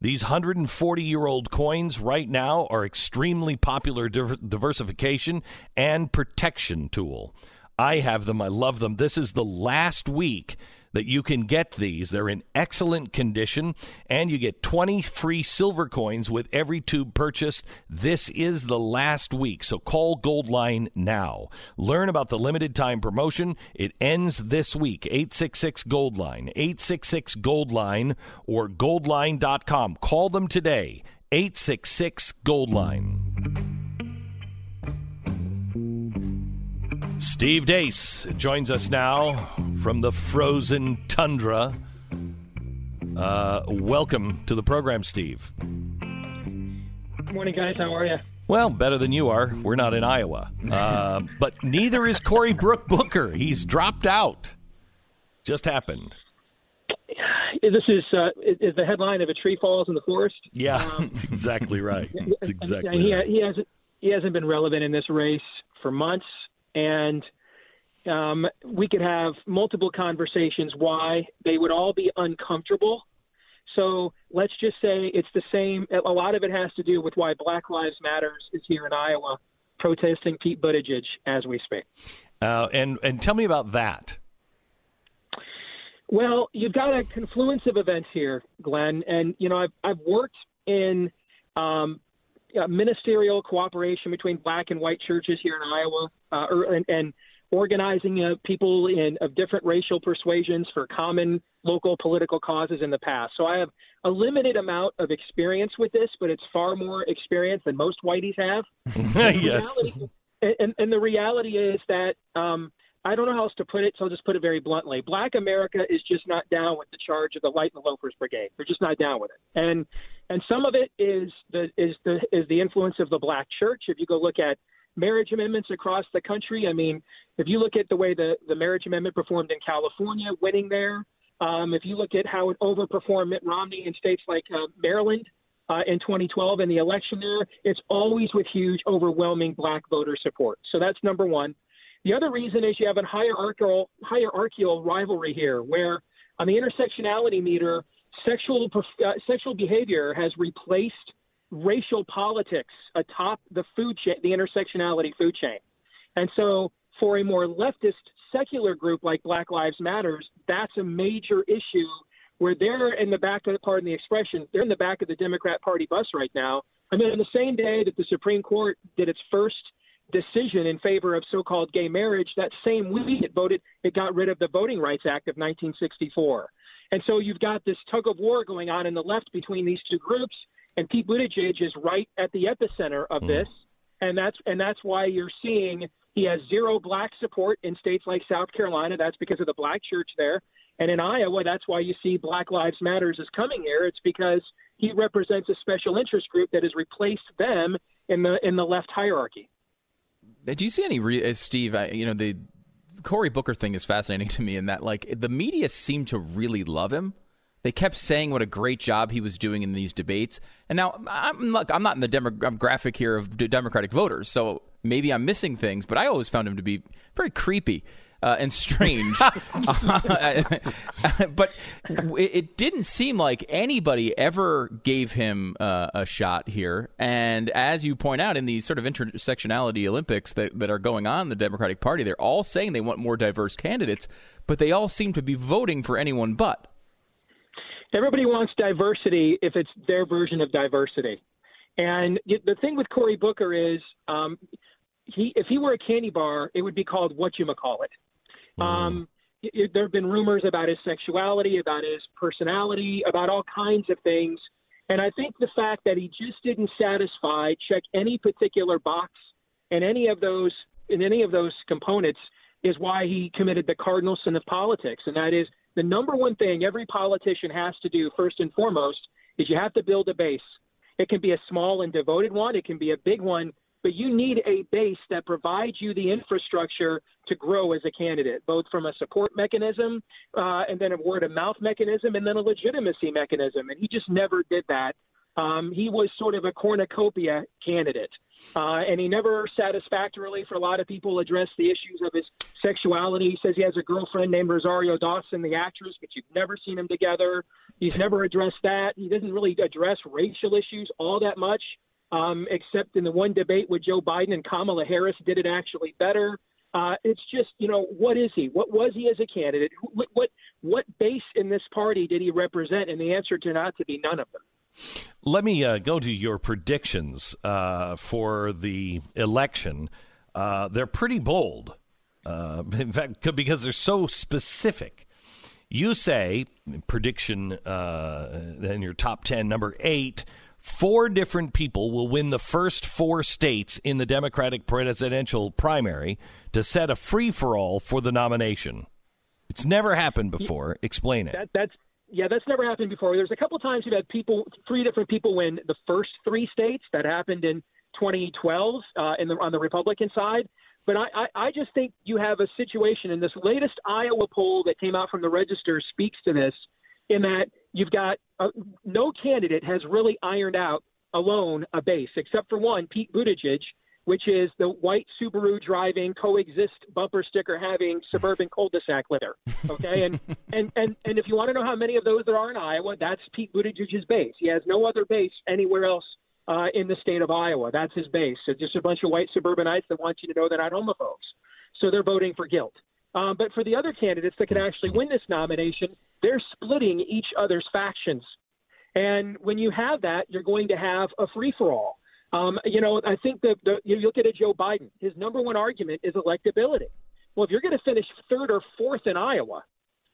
These 140 year old coins right now are extremely popular diver- diversification and protection tool. I have them. I love them. This is the last week that you can get these. They're in excellent condition, and you get 20 free silver coins with every tube purchased. This is the last week, so call Goldline now. Learn about the limited time promotion. It ends this week. 866 Goldline, 866 Goldline, or goldline.com. Call them today. 866 Goldline. Steve Deace joins us now from the frozen tundra. Uh, welcome to the program, Steve. Good morning, guys. How are you? Well, better than you are. We're not in Iowa. Uh, [laughs] but neither is Cory Brook Booker. He's dropped out. Just happened. This is, uh, is the headline of a tree falls in the forest. Yeah, that's [laughs] exactly right. [laughs] That's exactly And he, right. he hasn't he hasn't been relevant in this race for months, and um, we could have multiple conversations why they would all be uncomfortable. So let's just say it's the same. A lot of it has to do with why Black Lives Matters is here in Iowa. protesting Pete Buttigieg as we speak. Uh, and and tell me about that. Well, you've got a confluence of events here, Glenn, and you know I've I've worked in um, uh, ministerial cooperation between black and white churches here in Iowa, uh, or, and, and organizing uh, people in of different racial persuasions for common local political causes in the past. So I have a limited amount of experience with this, but it's far more experience than most whiteys have. [laughs] yes. And, and, and the reality is that um, I don't know how else to put it, so I'll just put it very bluntly. Black America is just not down with the charge of the Light and the Loafers Brigade. They're just not down with it, and and some of it is the is the is the influence of the black church. If you go look at marriage amendments across the country, I mean, if you look at the way the the marriage amendment performed in California, winning there. Um, if you look at how it overperformed Mitt Romney in states like uh, Maryland, uh, in 2012 in the election there, it's always with huge, overwhelming black voter support. So that's number one. The other reason is you have a hierarchical, hierarchical rivalry here, where on the intersectionality meter, sexual uh, sexual behavior has replaced racial politics atop the food chain, the intersectionality food chain, and so for a more leftist secular group like Black Lives Matters, that's a major issue where they're in the back of, the pardon the expression, they're in the back of the Democrat Party bus right now. I mean, on the same day that the Supreme Court did its first decision in favor of so-called gay marriage, that same week it voted, it got rid of the Voting Rights Act of 1964. And so you've got this tug of war going on in the left between these two groups, and Pete Buttigieg is right at the epicenter of mm. this, and that's and that's why you're seeing he has zero black support in states like South Carolina. That's because of the black church there. And in Iowa, that's why you see Black Lives Matters is coming here. It's because he represents a special interest group that has replaced them in the in the left hierarchy. Do you see any, re- uh, Steve? I, you know, the Cory Booker thing is fascinating to me in that, like, the media seemed to really love him. They kept saying what a great job he was doing in these debates. And now, I'm look, I'm not in the demographic here of Democratic voters, so maybe I'm missing things. But I always found him to be very creepy. Uh, and strange. [laughs] [laughs] but it, it, didn't seem like anybody ever gave him uh, a shot here. And as you point out, in these sort of intersectionality Olympics that, that are going on in the Democratic Party, they're all saying they want more diverse candidates, but they all seem to be voting for anyone but. Everybody wants diversity if it's their version of diversity. And the thing with Cory Booker is, um, he if he were a candy bar, it would be called what you call it. Mm. Um, it, there have been rumors about his sexuality, about his personality, about all kinds of things. And I think the fact that he just didn't satisfy, check any particular box in any of those in any of those components is why he committed the cardinal sin of politics. And that is the number one thing every politician has to do first and foremost is you have to build a base. It can be a small and devoted one, it can be a big one, but you need a base that provides you the infrastructure to grow as a candidate, both from a support mechanism uh, and then a word of mouth mechanism and then a legitimacy mechanism. And he just never did that. Um, he was sort of a cornucopia candidate, uh, and he never satisfactorily, for a lot of people, addressed the issues of his sexuality. He says he has a girlfriend named Rosario Dawson, the actress, but you've never seen them together. He's never addressed that. He doesn't really address racial issues all that much um, except in the one debate with Joe Biden and Kamala Harris did it actually better. Uh, it's just, you know, what is he? What was he as a candidate? What, what what base in this party did he represent? And the answer turned out to be none of them. Let me uh, go to your predictions uh, for the election. Uh, they're pretty bold. Uh, in fact, because they're so specific. You say prediction uh, in your top ten, number eight four different people will win the first four states in the Democratic presidential primary to set a free for all for the nomination. It's never happened before. Explain it. That, that's yeah, that's never happened before. There's a couple times you've had people, three different people win the first three states. That happened in 2012 uh, in the, on the Republican side. But I, I, I just think you have a situation, and this latest Iowa poll that came out from the Register speaks to this, in that you've got uh, no candidate has really ironed out alone a base, except for one, Pete Buttigieg, which is the white Subaru driving, coexist bumper sticker having suburban cul-de-sac litter. Okay, and [laughs] and and and if you want to know how many of those there are in Iowa, that's Pete Buttigieg's base. He has no other base anywhere else uh, in the state of Iowa. That's his base. So just a bunch of white suburbanites that want you to know they're not homophobes. So they're voting for guilt. Um, but for the other candidates that could actually win this nomination, they're splitting each other's factions. And when you have that, you're going to have a free for all. Um, you know, I think that you look at a Joe Biden, his number one argument is electability. Well, if you're going to finish third or fourth in Iowa,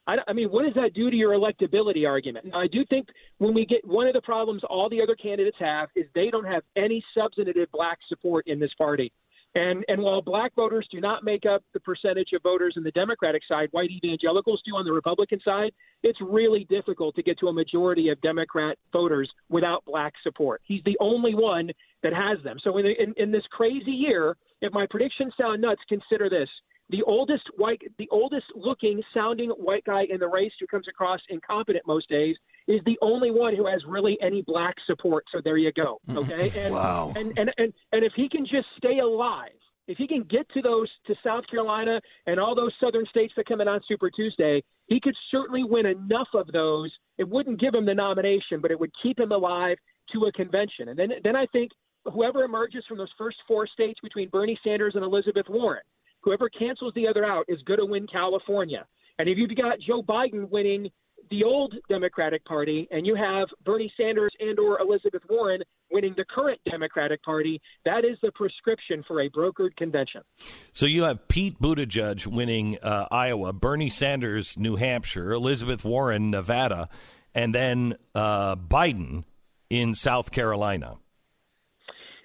I, I mean, what does that do to your electability argument? Now, I do think when we get one of the problems all the other candidates have is they don't have any substantive black support in this party. And and while black voters do not make up the percentage of voters in the Democratic side, white evangelicals do on the Republican side, it's really difficult to get to a majority of Democrat voters without black support. He's the only one that has them. So in, in, in this crazy year, if my predictions sound nuts, consider this. The oldest white, the oldest looking sounding white guy in the race who comes across incompetent most days is the only one who has really any black support. So there you go. Okay. And, Wow. And, and, and, and if he can just stay alive, if he can get to those to South Carolina and all those southern states that come in on Super Tuesday, he could certainly win enough of those. It wouldn't give him the nomination, but it would keep him alive to a convention. And then then I think whoever emerges from those first four states between Bernie Sanders and Elizabeth Warren, whoever cancels the other out is going to win California. And if you've got Joe Biden winning the old Democratic Party and you have Bernie Sanders and or Elizabeth Warren winning the current Democratic Party, that is the prescription for a brokered convention. So you have Pete Buttigieg winning uh, Iowa, Bernie Sanders, New Hampshire, Elizabeth Warren, Nevada, and then uh, Biden in South Carolina.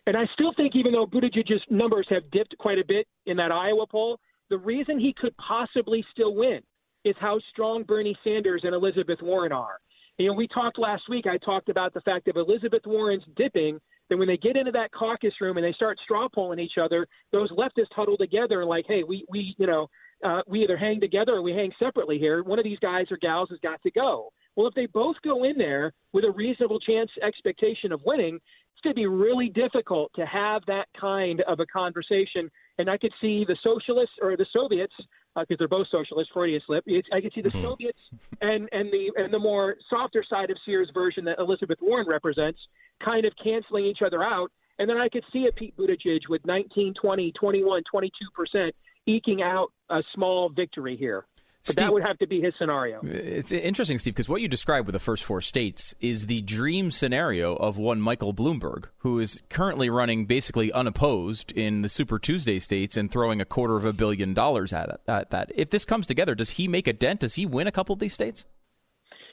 And I still think, even though Buttigieg's numbers have dipped quite a bit in that Iowa poll, the reason he could possibly still win is how strong Bernie Sanders and Elizabeth Warren are. You know, we talked last week. I talked about the fact that Elizabeth Warren's dipping. Then when they get into that caucus room and they start straw polling each other, those leftists huddle together and like, hey, we we you know uh, we either hang together or we hang separately here. One of these guys or gals has got to go. Well, if they both go in there with a reasonable chance expectation of winning, it's going to be really difficult to have that kind of a conversation. And I could see the socialists or the Soviets, uh, because they're both socialists, Freudian slip. I could see the mm-hmm. Soviets and and the and the more softer side of Sears version that Elizabeth Warren represents, kind of canceling each other out. And then I could see a Pete Buttigieg with 19, 20, 21, 22 percent eking out a small victory here. But that would have to be his scenario. It's interesting, Steve, because what you described with the first four states is the dream scenario of one Michael Bloomberg, who is currently running basically unopposed in the Super Tuesday states and throwing a quarter of a billion dollars at, it, at that. If this comes together, does he make a dent? Does he win a couple of these states?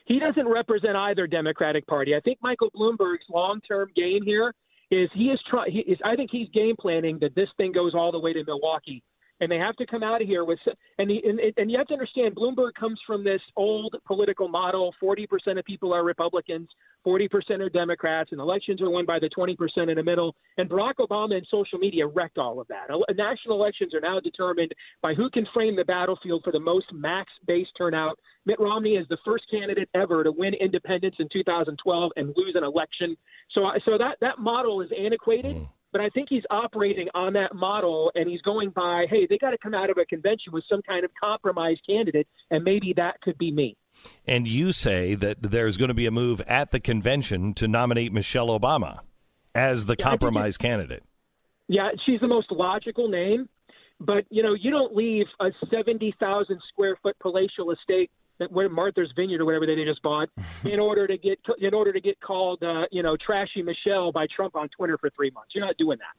he doesn't represent either Democratic Party. I think Michael Bloomberg's long-term game here is he is trying. I think he's game planning that this thing goes all the way to Milwaukee, and they have to come out of here with. And the, and, and you have to understand, Bloomberg comes from this old political model. Forty percent of people are Republicans, forty percent are Democrats, and elections are won by the twenty percent in the middle. And Barack Obama and social media wrecked all of that. National elections are now determined by who can frame the battlefield for the most max base turnout. Mitt Romney is the first candidate ever to win independence in 2012 and lose an election. So, so that that model is antiquated. Hmm. But I think he's operating on that model, and he's going by, hey, they got to come out of a convention with some kind of compromise candidate, and maybe that could be me. And you say that there's going to be a move at the convention to nominate Michelle Obama as the Yeah, compromise candidate. Yeah, she's the most logical name, but you know, you don't leave a seventy thousand square foot palatial estate that where Martha's Vineyard or whatever they just bought [laughs] in order to get in order to get called uh, you know trashy Michelle by Trump on Twitter for three months. You're not doing that.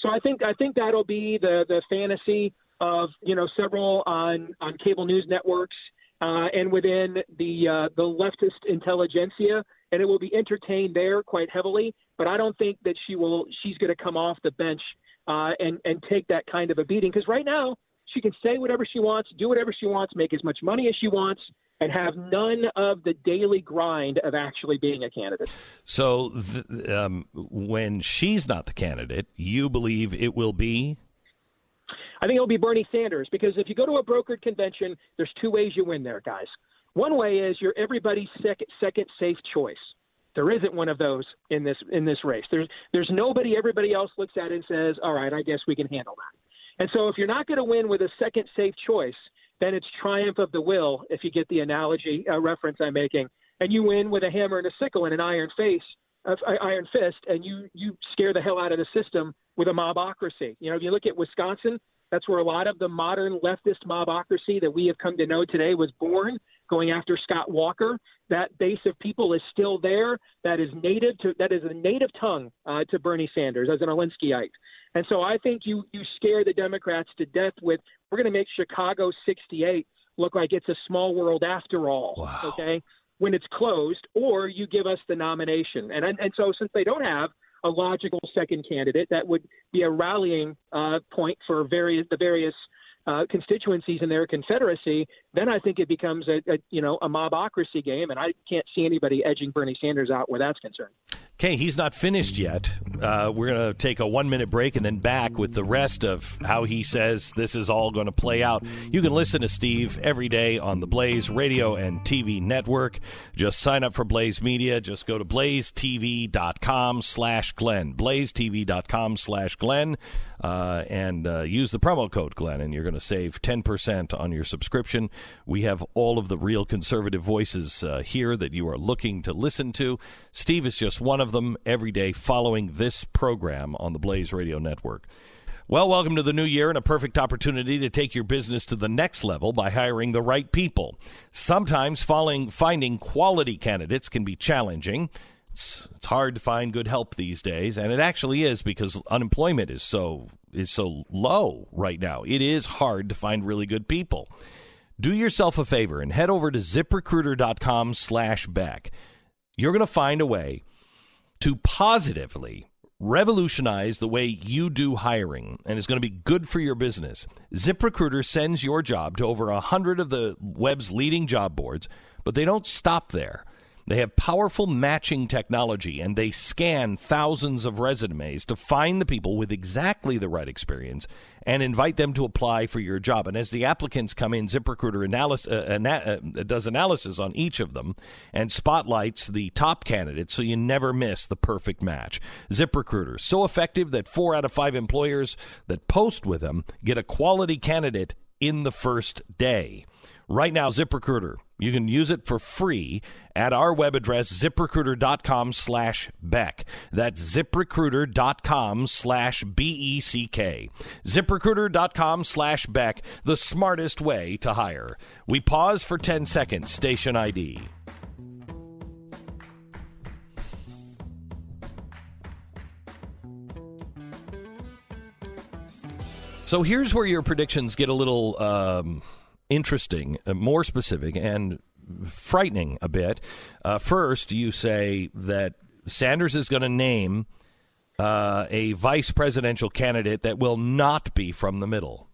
So I think I think that'll be the the fantasy of you know several on on cable news networks uh, and within the uh, the leftist intelligentsia, and it will be entertained there quite heavily. But I don't think that she will. She's going to come off the bench uh, and and take that kind of a beating because right now she can say whatever she wants, do whatever she wants, make as much money as she wants, and have none of the daily grind of actually being a candidate. So th- um, when she's not the candidate, you believe it will be I think it'll be Bernie Sanders because if you go to a brokered convention, there's two ways you win there, guys. One way is you're everybody's second second safe choice. There isn't one of those in this in this race. There's there's nobody everybody else looks at and says, "All right, I guess we can handle that." And so if you're not going to win with a second safe choice, then it's triumph of the will if you get the analogy uh, reference I'm making. And you win with a hammer and a sickle and an iron face uh, iron fist, and you you scare the hell out of the system with a mobocracy. You know, if you look at Wisconsin, that's where a lot of the modern leftist mobocracy that we have come to know today was born, going after Scott Walker. That base of people is still there. That is native to that is a native tongue uh, to Bernie Sanders as an Alinskyite. And so I think you you scare the Democrats to death with we're going to make Chicago 68 look like it's a small world after all. Okay, when it's closed, or you give us the nomination. And and so since they don't have a logical second candidate, that would be a rallying uh, point for various the various uh, constituencies in their confederacy. Then I think it becomes a, a you know a mobocracy game, and I can't see anybody edging Bernie Sanders out where that's concerned. Okay, he's not finished yet. Uh, we're going to take a one minute break and then back with the rest of how he says this is all going to play out. You can listen to Steve every day on the Blaze radio and TV network. Just sign up for Blaze Media. Just go to blazetv.com slash Glenn. Blazetv.com slash Glenn. Uh, and uh, use the promo code Glenn, and you're going to save 10% on your subscription. We have all of the real conservative voices uh, here that you are looking to listen to. Steve is just one of them every day following this program on the Blaze Radio Network. Well, welcome to the new year and a perfect opportunity to take your business to the next level by hiring the right people. Sometimes finding quality candidates can be challenging. It's, it's hard to find good help these days, and it actually is because unemployment is so is so low right now. It is hard to find really good people. Do yourself a favor and head over to ziprecruiter.com slash back. You're going to find a way to positively revolutionize the way you do hiring and it's going to be good for your business. ZipRecruiter sends your job to over a 100 of the web's leading job boards, but they don't stop there. They have powerful matching technology and they scan thousands of resumes to find the people with exactly the right experience and invite them to apply for your job. And as the applicants come in, ZipRecruiter analysis, uh, ana- uh, does analysis on each of them and spotlights the top candidates so you never miss the perfect match. ZipRecruiter, so effective that four out of five employers that post with them get a quality candidate in the first day. Right now, ZipRecruiter, you can use it for free at our web address, ziprecruiter.com slash Beck. That's ziprecruiter.com slash B-E-C-K. ziprecruiter.com slash Beck, the smartest way to hire. We pause for 10 seconds, station ID. So here's where your predictions get a little um, interesting, uh, more specific, and frightening a bit. Uh, first, you say that Sanders is going to name uh, a vice presidential candidate that will not be from the middle.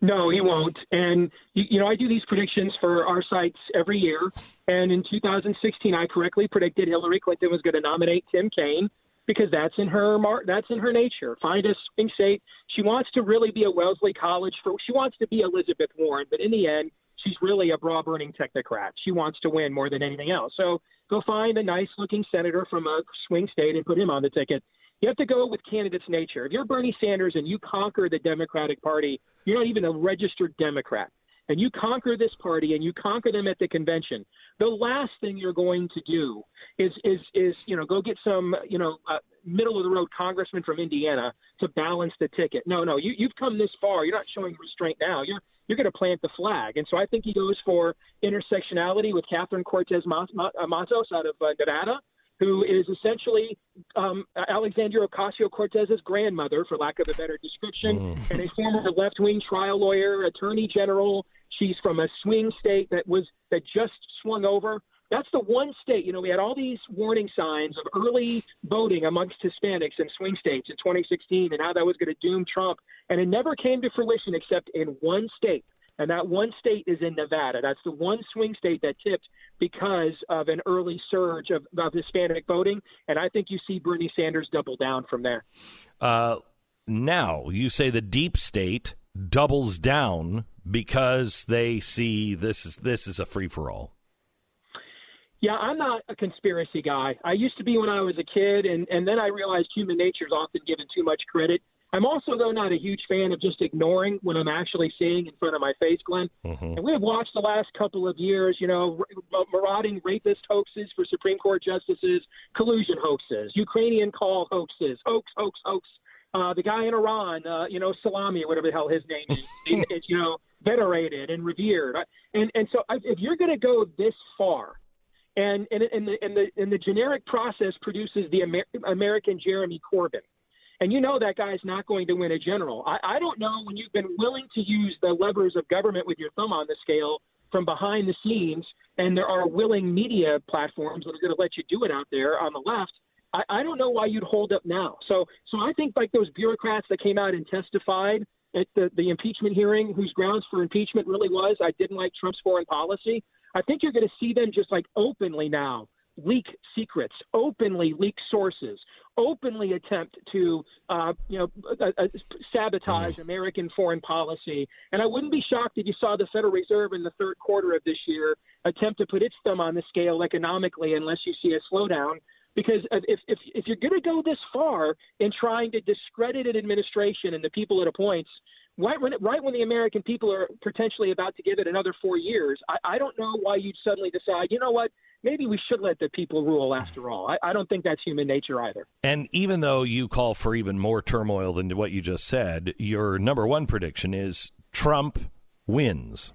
No, he won't. And you, you know, I do these predictions for our sites every year. And in 2016, I correctly predicted Hillary Clinton was going to nominate Tim Kaine because that's in her that's in her nature. Find a swing state. She wants to really be a Wellesley College for. She wants to be Elizabeth Warren, but in the end, she's really a bra burning technocrat. She wants to win more than anything else. So go find a nice looking senator from a swing state and put him on the ticket. You have to go with candidate's nature. If you're Bernie Sanders and you conquer the Democratic Party, you're not even a registered Democrat. And you conquer this party and you conquer them at the convention. The last thing you're going to do is is is you know go get some you know uh, middle of the road congressman from Indiana to balance the ticket. No, no, you you've come this far. You're not showing restraint now. You're you're going to plant the flag. And so I think he goes for intersectionality with Catherine Cortez Masto out of uh, Nevada, who is essentially um, Alexandria Ocasio Cortez's grandmother, for lack of a better description, Mm. and a former left wing trial lawyer, attorney general. She's from a swing state that was that just swung over. That's the one state, you know, we had all these warning signs of early voting amongst Hispanics in swing states in 2016 and how that was going to doom Trump. And it never came to fruition except in one state. And that one state is in Nevada. That's the one swing state that tipped because of an early surge of, of Hispanic voting. And I think you see Bernie Sanders double down from there. Uh, now, you say the deep state doubles down because they see this is this is a free for all. Yeah, I'm not a conspiracy guy. I used to be when I was a kid, and, and then I realized human nature is often given too much credit. I'm also, though, not a huge fan of just ignoring what I'm actually seeing in front of my face, Glenn. And we have watched the last couple of years, you know, r- marauding rapist hoaxes for Supreme Court justices, collusion hoaxes, Ukrainian call hoaxes, hoax, hoax, hoax. Uh, the guy in Iran, uh, you know, Salami or whatever the hell his name is, [laughs] it's, you know, venerated and revered. And and so if you're going to go this far, and and and the and the and the generic process produces the Amer- American Jeremy Corbyn. And you know that guy's not going to win a general. I, I don't know when you've been willing to use the levers of government with your thumb on the scale from behind the scenes, and there are willing media platforms that are going to let you do it out there on the left. I, I don't know why you'd hold up now. So, so I think like those bureaucrats that came out and testified at the, the impeachment hearing, whose grounds for impeachment really was I didn't like Trump's foreign policy. I think you're going to see them just like openly now leak secrets, openly leak sources, openly attempt to, uh, you know, uh, uh, sabotage American foreign policy. And I wouldn't be shocked if you saw the Federal Reserve in the third quarter of this year attempt to put its thumb on the scale economically, unless you see a slowdown. Because if if, if you're going to go this far in trying to discredit an administration and the people it appoints, right when right when the American people are potentially about to give it another four years, I, I don't know why you'd suddenly decide, you know what, maybe we should let the people rule after all. I, I don't think that's human nature either. And even though you call for even more turmoil than what you just said, your number one prediction is Trump wins.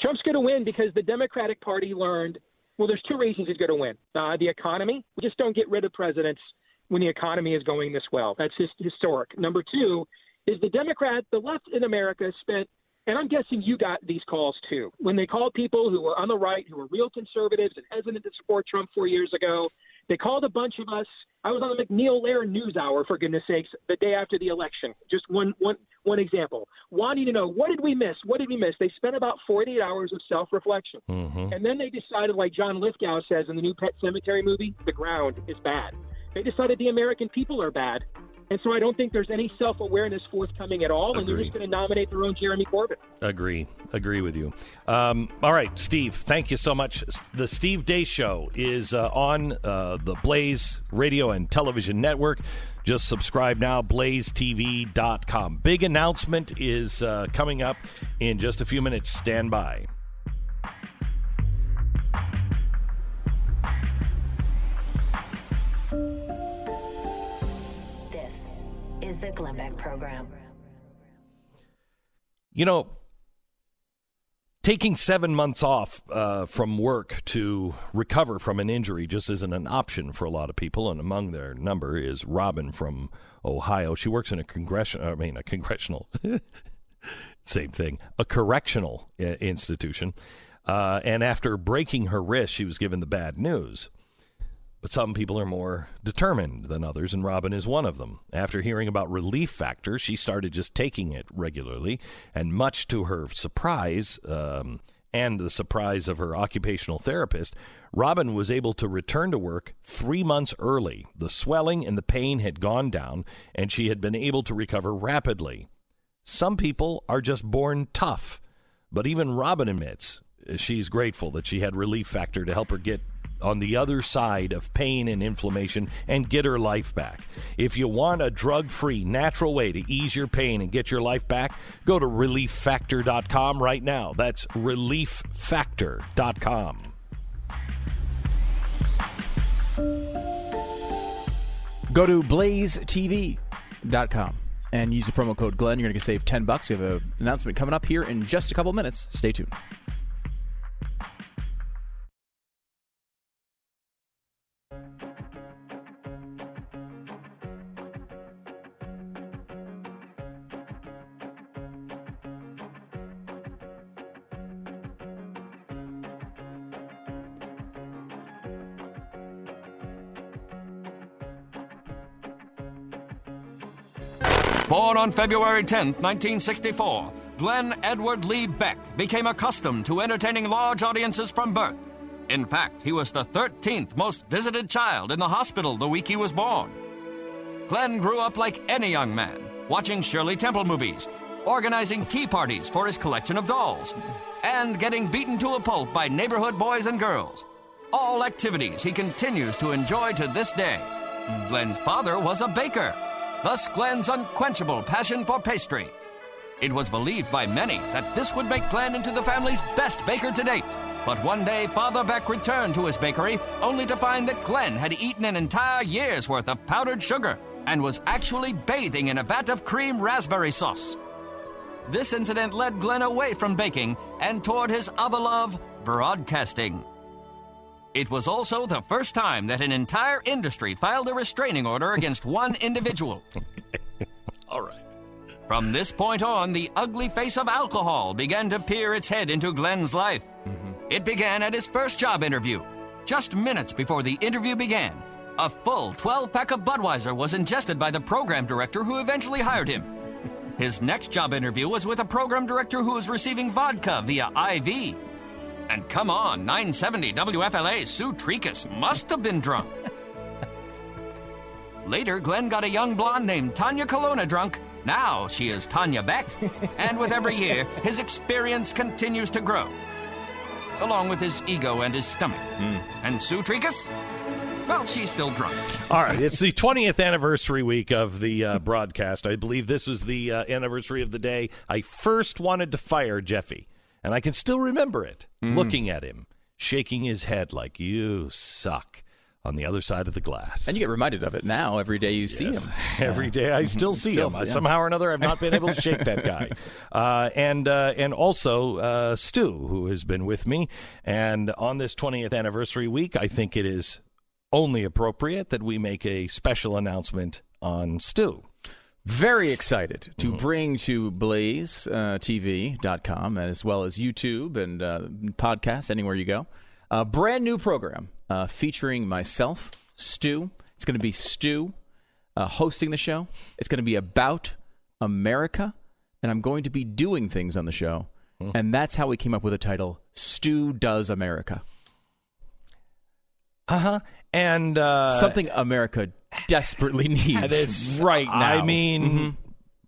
Trump's going to win because the Democratic Party learned. Well, there's two reasons he's going to win. Uh, the economy. We just don't get rid of presidents when the economy is going this well. That's his, historic. Number two is the Democrat, the left in America spent, and I'm guessing you got these calls too, when they called people who were on the right, who were real conservatives and hesitant to support Trump four years ago. They called a bunch of us. I was on the MacNeil Lehrer News Hour, for goodness sakes, the day after the election. Just one, one, one example. Wanting to know what did we miss? What did we miss? They spent about 48 hours of self-reflection, mm-hmm. and then they decided, like John Lithgow says in the new Pet Sematary movie, the ground is bad. They decided the American people are bad, and so I don't think there's any self-awareness forthcoming at all, and they're just going to nominate their own Jeremy Corbyn. Agree. Agree with you. Um, all right, Steve, thank you so much. The Steve Deace Show is uh, on uh, the Blaze Radio and Television Network. Just subscribe now, blazetv.com. Big announcement is uh, coming up in just a few minutes. Stand by. The Glenn Beck Program. You know, taking seven months off uh, from work to recover from an injury just isn't an option for a lot of people. And among their number is Robin from Ohio. She works in a congressional, I mean, a congressional, [laughs] same thing, a correctional uh, institution. Uh, and after breaking her wrist, she was given the bad news. But some people are more determined than others, and Robin is one of them. After hearing about Relief Factor, she started just taking it regularly, and much to her surprise, um, and the surprise of her occupational therapist, Robin was able to return to work three months early. The swelling and the pain had gone down, and she had been able to recover rapidly. Some people are just born tough, but even Robin admits she's grateful that she had Relief Factor to help her get on the other side of pain and inflammation and get her life back. If you want a drug free, natural way to ease your pain and get your life back, go to relieffactor.com right now. That's relieffactor.com. Go to blazetv.com and use the promo code Glenn. You're going to save 10 bucks. We have an announcement coming up here in just a couple minutes. Stay tuned. Born on February 10, 1964, Glenn Edward Lee Beck became accustomed to entertaining large audiences from birth. In fact, he was the 13th most visited child in the hospital the week he was born. Glenn grew up like any young man, watching Shirley Temple movies, organizing tea parties for his collection of dolls, and getting beaten to a pulp by neighborhood boys and girls. All activities he continues to enjoy to this day. Glenn's father was a baker. Thus Glenn's unquenchable passion for pastry. It was believed by many that this would make Glenn into the family's best baker to date. But one day, Father Beck returned to his bakery only to find that Glenn had eaten an entire year's worth of powdered sugar and was actually bathing in a vat of cream raspberry sauce. This incident led Glenn away from baking and toward his other love, broadcasting. It was also the first time that an entire industry filed a restraining order against one individual. [laughs] All right. From this point on, the ugly face of alcohol began to peer its head into Glenn's life. Mm-hmm. It began at his first job interview. Just minutes before the interview began, a full 12 pack of Budweiser was ingested by the program director who eventually hired him. [laughs] His next job interview was with a program director who was receiving vodka via IV. And come on, 970 WFLA Sue Tricus must have been drunk. Later, Glenn got a young blonde named Tania Colonna drunk. Now she is Tania Beck. [laughs] and with every year, his experience continues to grow, along with his ego and his stomach. And Sue Tricus? Well, she's still drunk. All right, it's the 20th anniversary week of the uh, broadcast. I believe this was the uh, anniversary of the day I first wanted to fire Jeffy, and I can still remember it. Mhm. Looking at him, shaking his head like you suck on the other side of the glass. And you get reminded of it now every day you see him. [laughs] Every day I still see Still, him. yeah. Somehow or another, I've not been able to shake that guy. [laughs] Uh, and uh, and also uh, Stu, who has been with me. And on this 20th anniversary week, I think it is only appropriate that we make a special announcement on Stu. Very excited Mm-hmm. to bring to blazetv.com as well as YouTube and uh, podcasts, anywhere you go. A brand new program uh, featuring myself, Stu. It's going to be Stu uh, hosting the show. It's going to be about America, and I'm going to be doing things on the show. Hmm. And that's how we came up with the title Stu Does America. Uh huh. And uh, Something America desperately needs it's right now. I mean,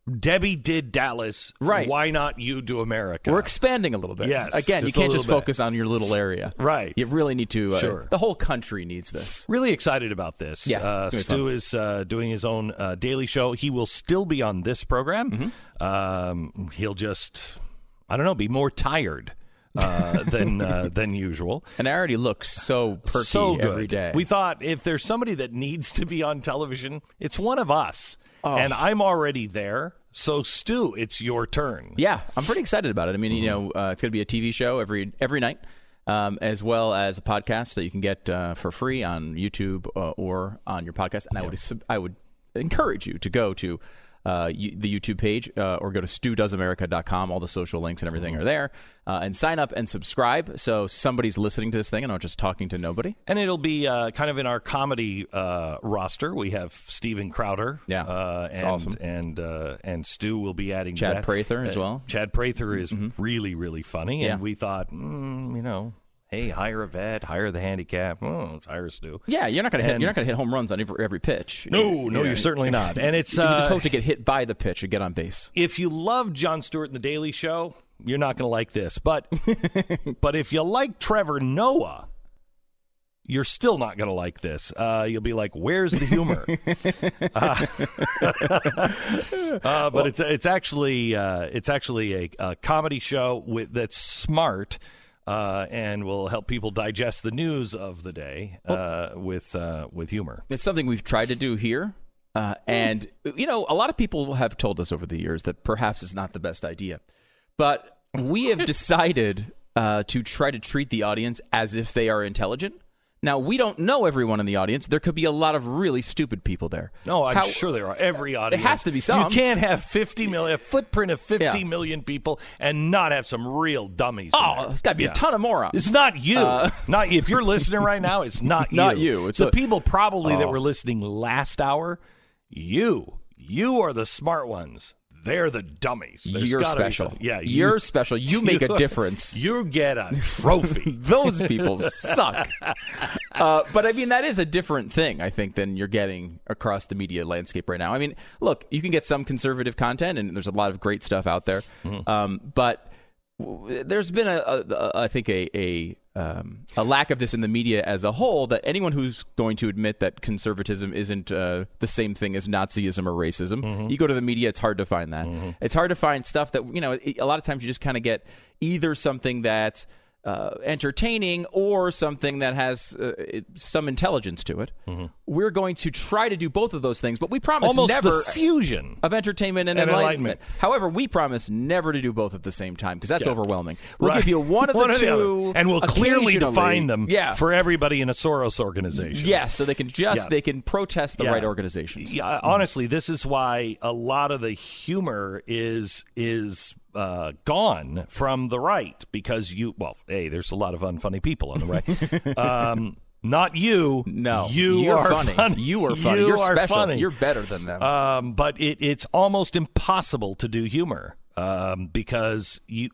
Mhm. Debbie did Dallas. Right. Why not you do America? We're expanding a little bit. Yes, Again, you can't just bit. focus on your little area. Right. You really need to. Uh, Sure. The whole country needs this. Really excited about this. Yeah, uh, it's gonna be Stu is uh, doing his own uh, daily show. He will still be on this program. Mm-hmm. Um, he'll just, I don't know, be more tired uh, than uh, than usual. And I already look so perky so good. every day. We thought if there's somebody that needs to be on television, it's one of us. Oh. And I'm already there. So Stu, it's your turn. Yeah, I'm pretty excited about it. I mean, you Mm-hmm. know, uh, it's going to be a TV show every every night, um, as well as a podcast that you can get uh, for free on YouTube uh, or on your podcast. And I would I would encourage you to go to uh, the YouTube page uh, or go to studoesamerica.com. All the social links and everything are there, uh, and sign up and subscribe so somebody's listening to this thing and I'm just talking to nobody. And it'll be uh, kind of in our comedy uh, roster. We have Steven Crowder, Yeah, uh, and awesome. and uh, and Stu will be adding Chad. Prather as well. Chad Prather is really really funny, and Yeah. we thought, mm, you know, hey, hire a vet, hire the handicap, oh, hire Stu. Yeah, you're not gonna hit, And- you're not gonna hit home runs on every, every pitch. No, no, you're certainly [laughs] not. And it's, you just uh, hope to get hit by the pitch and get on base. If you love Jon Stewart and the Daily Show, you're not going to like this. But [laughs] but if you like Trevor Noah, you're still not going to like this. Uh, you'll be like, "Where's the humor?" [laughs] uh, uh, but it's it's actually uh, it's actually a, a comedy show with that's smart. Uh, and will help people digest the news of the day uh, with uh, with humor. It's something we've tried to do here. Uh, and, you know, a lot of people have told us over the years that perhaps it's not the best idea. But we have [laughs] decided uh, to try to treat the audience as if they are intelligent. Now, we don't know everyone in the audience. There could be a lot of really stupid people there. No, I'm How- sure there are. Every audience. has to be some. You can't have 50 million, a footprint of fifty Yeah. million people and not have some real dummies. Oh, there. it's got to be Yeah. a ton of morons. It's not you. Uh, [laughs] not if you're listening right now. It's not [laughs] you. Not you. It's the a- people probably that Oh. were listening last hour. You, you are the smart ones. They're the dummies. There's You're special. yeah, You're special. You make a [laughs] difference. [laughs] You get a trophy. [laughs] Those people suck. Uh, but I mean, that is a different thing, I think, than you're getting across the media landscape right now. I mean, look, you can get some conservative content, and there's a lot of great stuff out there. Mm-hmm. Um, but w- there's been a, a, a I think a, a um, a lack of this in the media as a whole that anyone who's going to admit that conservatism isn't uh, the same thing as Nazism or racism, you go to the media, it's hard to find that. It's hard to find stuff that you know. a lot of times, you just kind of get either something that's uh, entertaining or something that has uh, it, some intelligence to it. We're going to try to do both of those things, but we promise Almost never the fusion of entertainment and, and enlightenment. enlightenment. However, we promise never to do both at the same time because that's Yeah. overwhelming. We'll Right. give you one of [laughs] the the two, other. and we'll clearly define them Yeah. for everybody in a Soros organization. Yes, so they can just Yeah. they can protest the Yeah. right organizations. Yeah, honestly, this is why a lot of the humor is is uh, gone from the right because you. Well, hey, there's a lot of unfunny people on the right. [laughs] um, not you. No, you you're are funny. You are funny. You You're are special. funny. You're better than them. Um, but it, it's almost impossible to do humor um, because you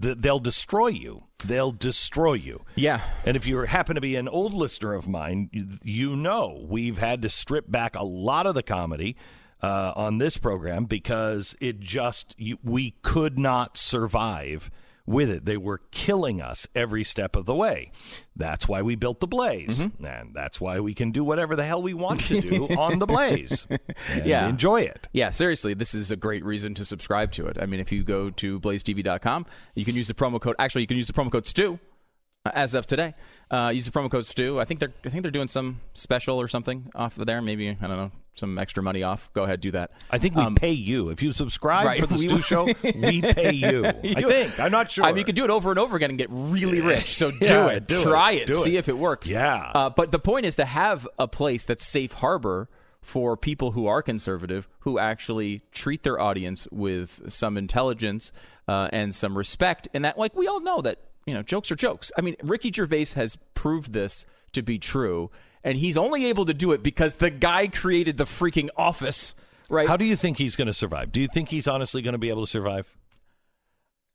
th- they'll destroy you. They'll destroy you. Yeah. And if you happen to be an old listener of mine, you, you know we've had to strip back a lot of the comedy uh, on this program because it just you, we could not survive with it. They were killing us every step of the way. That's why we built the Blaze, Mm-hmm. and that's why we can do whatever the hell we want to do [laughs] on the Blaze. And yeah. enjoy it. Yeah, seriously, this is a great reason to subscribe to it. I mean, if you go to blazetv.com, you can use the promo code. Actually, you can use the promo code Stu. As of today, uh, use the promo code Stu. I think they're I think they're doing some special or something off of there. Maybe I don't know some extra money off. Go ahead, do that. I think we pay you if you subscribe Um, right, for the [laughs] Stu Show. We [laughs] pay you. I think. I'm not sure. I mean, you can do it over and over again and get really rich. So [laughs] do Yeah, it. do it. Try it. Do See it. if it works. Yeah. Uh, but the point is to have a place that's safe harbor for people who are conservative, who actually treat their audience with some intelligence uh, and some respect, and that, like, we all know that you know jokes are jokes. I mean, Ricky Gervais has proved this to be true, and he's only able to do it because the guy created the freaking office. Right. How do you think he's going to survive? Do you think he's honestly going to be able to survive?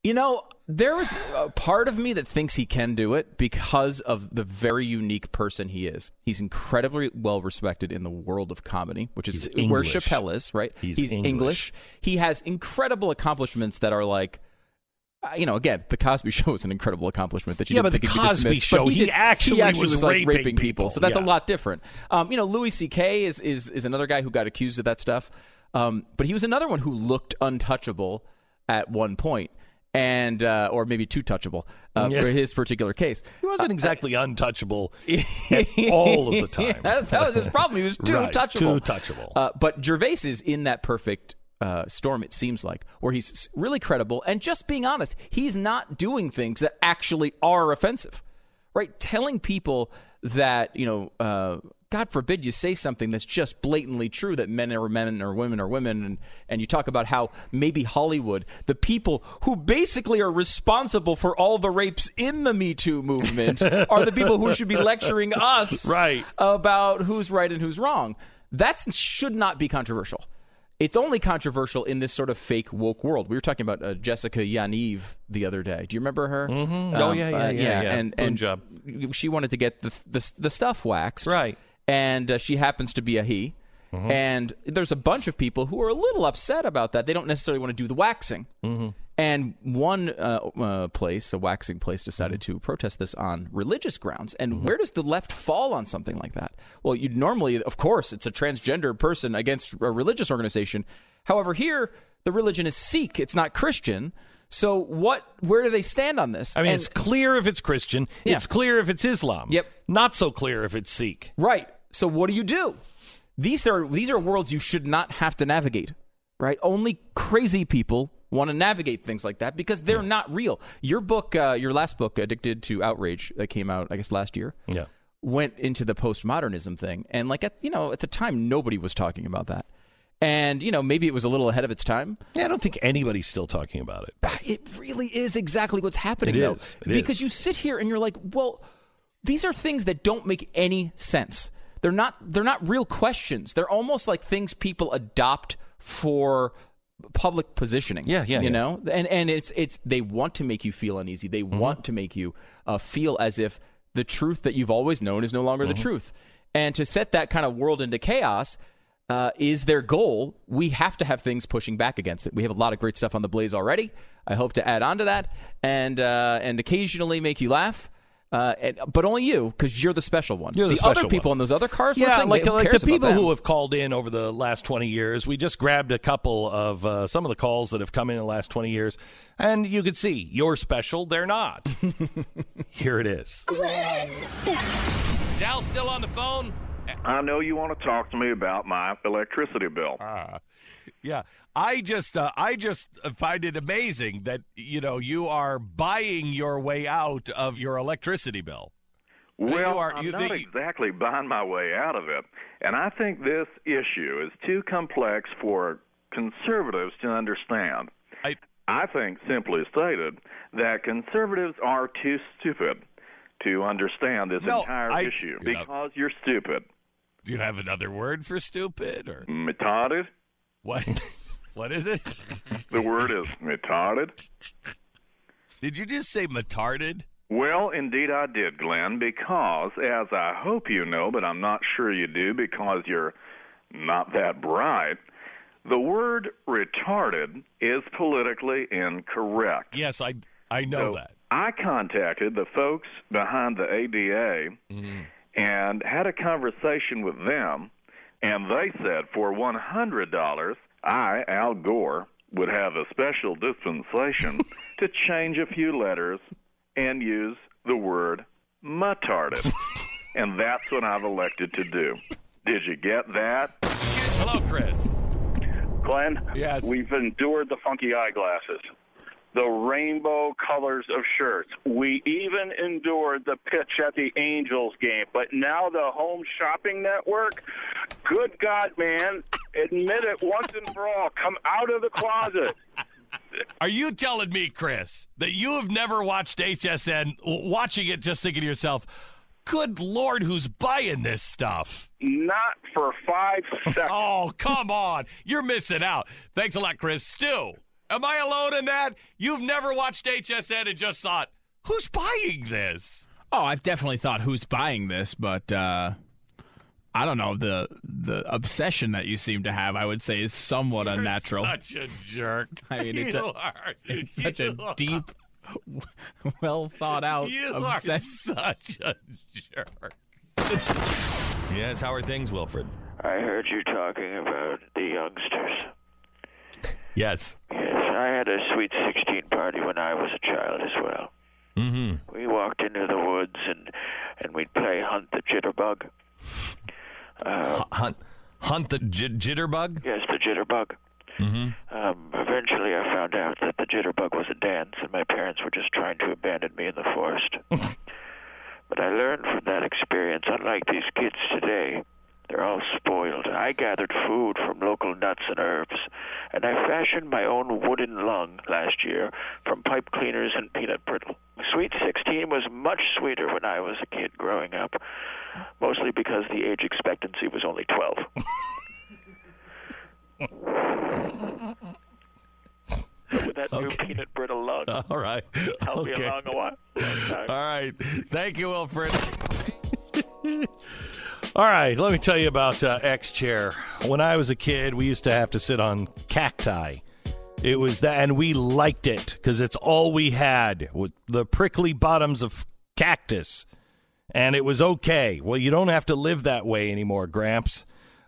You know, there is a part of me that thinks he can do it because of the very unique person he is. He's incredibly well respected in the world of comedy, which is where Chappelle is, right? He's English. He has incredible accomplishments that are like. Uh, You know, again, the Cosby [laughs] Show is an incredible accomplishment that you Yeah, didn't but think the Cosby dismissed, Show, but he did- actually was like raping raping people, people. so that's Yeah. a lot different. Um, you know, Louis C.K. is is is another guy who got accused of that stuff, um, but he was another one who looked untouchable at one point, and uh, or maybe too touchable uh, Yeah. for his particular case. He wasn't exactly untouchable [laughs] all of the [laughs] time. that, that was his problem. He was too Right, touchable. Too touchable. Uh, but Gervais is in that perfect uh, storm, it seems like, where he's really credible and just being honest. He's not doing things that actually are offensive, right? Telling people that, you know, uh, God forbid you say something that's just blatantly true that men are men or women are women, and, and you talk about how maybe Hollywood, the people who basically are responsible for all the rapes in the Me Too movement, [laughs] are the people who should be lecturing us Right. about who's right and who's wrong. That should not be controversial. It's only controversial in this sort of fake woke world. We were talking about uh, Jessica Yaniv the other day. Do you remember her? Mhm. Oh, yeah, yeah, yeah, yeah. And, and Punjab. she wanted to get the, the the stuff waxed, Right. And uh, she happens to be a he. Mm-hmm. And there's a bunch of people who are a little upset about that. They don't necessarily want to do the waxing. Mm-hmm. And one uh, uh, place, a waxing place, decided to protest this on religious grounds. And Mm-hmm. where does the left fall on something like that? Well, you'd normally, of course, it's a transgender person against a religious organization. However, here the religion is Sikh; it's not Christian. So, what? Where do they stand on this? I mean, And- it's clear if it's Christian. Yeah. It's clear if it's Islam. Yep. Not so clear if it's Sikh. Right. So what do you do? These are these are worlds you should not have to navigate. Right? Only crazy people want to navigate things like that because they're not real. Your book, uh, your last book, Addicted to Outrage, that came out, I guess, last year. Yeah. Went into the postmodernism thing, and like at you know at the time nobody was talking about that, and you know maybe it was a little ahead of its time. Yeah, I don't think anybody's still talking about it. It really is exactly what's happening, It though. is. It because is. you sit here and you're like, well, these are things that don't make any sense. They're not. They're not real questions. They're almost like things people adopt for public positioning. Yeah, yeah, You yeah. know, and and it's it's they want to make you feel uneasy. They Mm-hmm. want to make you uh, feel as if the truth that you've always known is no longer Mm-hmm. the truth. And to set that kind of world into chaos uh, is their goal. We have to have things pushing back against it. We have a lot of great stuff on the Blaze already. I hope to add on to that and uh, and occasionally make you laugh. Uh, and, but only you, because you're the special one. You're the other special people one. in those other cars Yeah, listening, like, who like the people who have called in over the last 20 years. We just grabbed a couple of uh, some of the calls that have come in, in the last 20 years, and you could see you're special, they're not. [laughs] Here it is. Is Al still on the phone? I know you want to talk to me about my electricity bill. Ah, yeah. I just uh, I just find it amazing that you know you are buying your way out of your electricity bill. Well, you are, I'm you- not the- exactly buying my way out of it. And I think this issue is too complex for conservatives to understand. I, I think, simply stated, that conservatives are too stupid to understand this No, entire I- issue because you're stupid. Do you have another word for stupid or Retarded? What? [laughs] what is it? The word is retarded. Did you just say matarded? Well, indeed I did, Glenn, because as I hope you know, but I'm not sure you do because you're not that bright, the word retarded is politically incorrect. Yes, I I know So that. I contacted the folks behind the ADA Mm-hmm. and had a conversation with them, and they said for $100, I, Al Gore, would have a special dispensation [laughs] to change a few letters and use the word mutarded. [laughs] and that's what I've elected to do. Did you get that? Hello, Chris. Glenn, yes. we've endured the funky eyeglasses, the rainbow colors of shirts. We even endured the pitch at the Angels game. But now the Home Shopping Network, good God, man, admit it once and for all. Come out of the closet. [laughs] Are you telling me, Chris, that you have never watched HSN, watching it just thinking to yourself, good Lord, who's buying this stuff? Not for five [laughs] oh, seconds. Oh, come on. You're missing out. Thanks a lot, Chris. Stu, am I alone in that? You've never watched HSN and just thought, who's buying this? Oh, I've definitely thought who's buying this, but uh, I don't know the the obsession that you seem to have. I would say is somewhat unnatural. Such a jerk. [laughs] I mean, it's, you a, are. it's such a are. deep, [laughs] well thought out You obsession. are such a jerk. yes, how are things, Wilfred? I heard you talking about the youngsters. Yes. Yes, I had a sweet 16 party when I was a child as well. Mm-hmm. We walked into the woods and and we'd play hunt the jitterbug. Uh, hunt, hunt the j- jitterbug. yes, the jitterbug. Mm-hmm. Um, eventually, I found out that the jitterbug was a dance, and my parents were just trying to abandon me in the forest. [laughs] but I learned from that experience, unlike these kids today, they're all spoiled. I gathered food from local nuts and herbs, and I fashioned my own wooden lung last year from pipe cleaners and peanut brittle. Sweet 16 was much sweeter when I was a kid growing up, mostly because the age expectancy was only 12. With that new peanut brittle lung, [laughs] All right. helped me Okay. along a while. All right. Thank you, Wilfred. [laughs] All right. Let me tell you about uh, X Chair. When I was a kid, we used to have to sit on cacti. It was that, and we liked it because it's all we had with the prickly bottoms of cactus, and it was okay. Well, you don't have to live that way anymore, Gramps.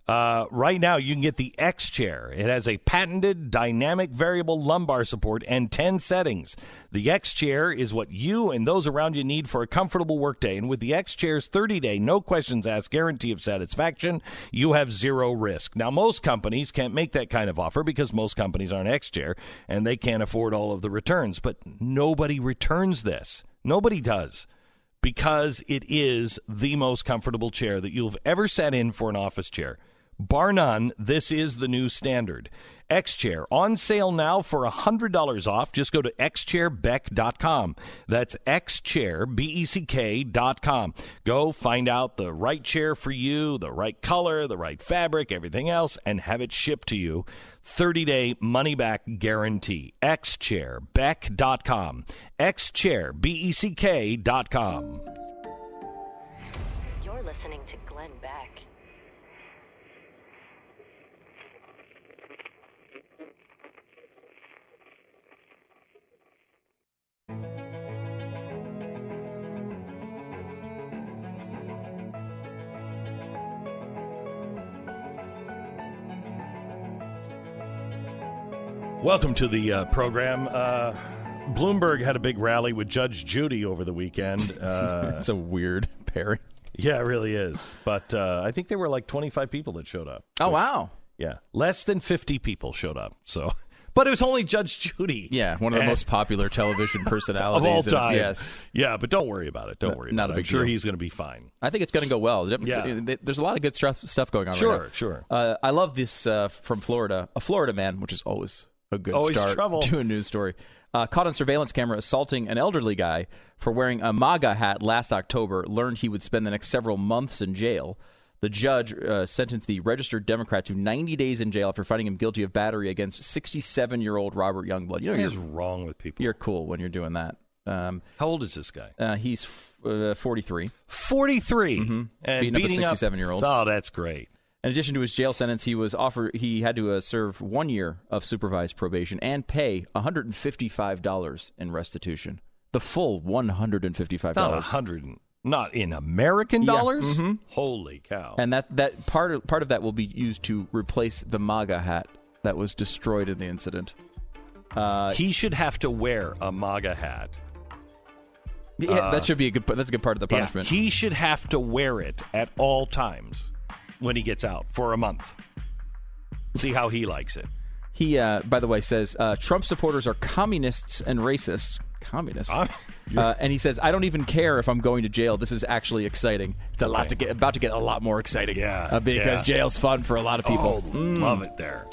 Uh, right now, you can get the X Chair. It has a patented dynamic variable lumbar support and 10 settings. The X Chair is what you and those around you need for a comfortable workday. And with the X Chair's 30 day, no questions asked guarantee of satisfaction, you have zero risk. Now, most companies can't make that kind of offer because most companies aren't X Chair and they can't afford all of the returns. But nobody returns this. Nobody does because it is the most comfortable chair that you've ever sat in for an office chair. Bar none, this is the new standard. X Chair on sale now for $100 off. Just go to xchairbeck.com. That's xchair, B E C K.com. Go find out the right chair for you, the right color, the right fabric, everything else, and have it shipped to you. 30 day money back guarantee. xchairbeck.com. xchair, B E C K.com. You're listening to Welcome to the uh, program. Uh, Bloomberg had a big rally with Judge Judy over the weekend. [laughs] Uh, It's a weird [laughs] pairing. yeah, it really is. But uh, I think there were like 25 people that showed up. Oh, wow. Yeah, less than 50 people showed up. So, [laughs] but it was only Judge Judy. Yeah, one of the And- most popular television personalities of all and- time. yes. Yeah, but don't worry about it. Don't No- worry. not about a it. big I'm sure deal. he's going to be fine. I think it's going to go well. Yeah. There's a lot of good stuff going on Sure, right now. sure. Uh, I love this uh, from Florida. A Florida man, which is always a good Always start trouble. to a news story, uh, caught on surveillance camera assaulting an elderly guy for wearing a MAGA hat last October, learned he would spend the next several months in jail. The judge uh, sentenced the registered Democrat to 90 days in jail after finding him guilty of battery against 67 year old Robert Youngblood. You know, What is wrong with people? you're cool when you're doing that. Um, How old is this guy? uh, he's f- uh, 43. 43. Mhm. And Beating up a 67-year-old. Oh, that's great. In addition to his jail sentence, he was offered he had to uh, serve one year of supervised probation and pay $155 in restitution. The full $155. Not a hundred. Not in American Yeah, dollars. mhm. Holy cow! And that that part of, part of that will be used to replace the MAGA hat that was destroyed in the incident. Uh, he should have to wear a MAGA hat. yeah, uh, that should be a good. That's a good part of the Yeah, punishment. he should have to wear it at all times when he gets out for a month. See how he likes it. He, uh, by the way, says uh, Trump supporters are communists and racists. Communists. Uh, and he says, "I don't even care if I'm going to jail. This is actually exciting. It's a lot to get about to get a lot more exciting. Yeah, uh, because yeah. jail's fun for a lot of people. Oh, Mm. love it there.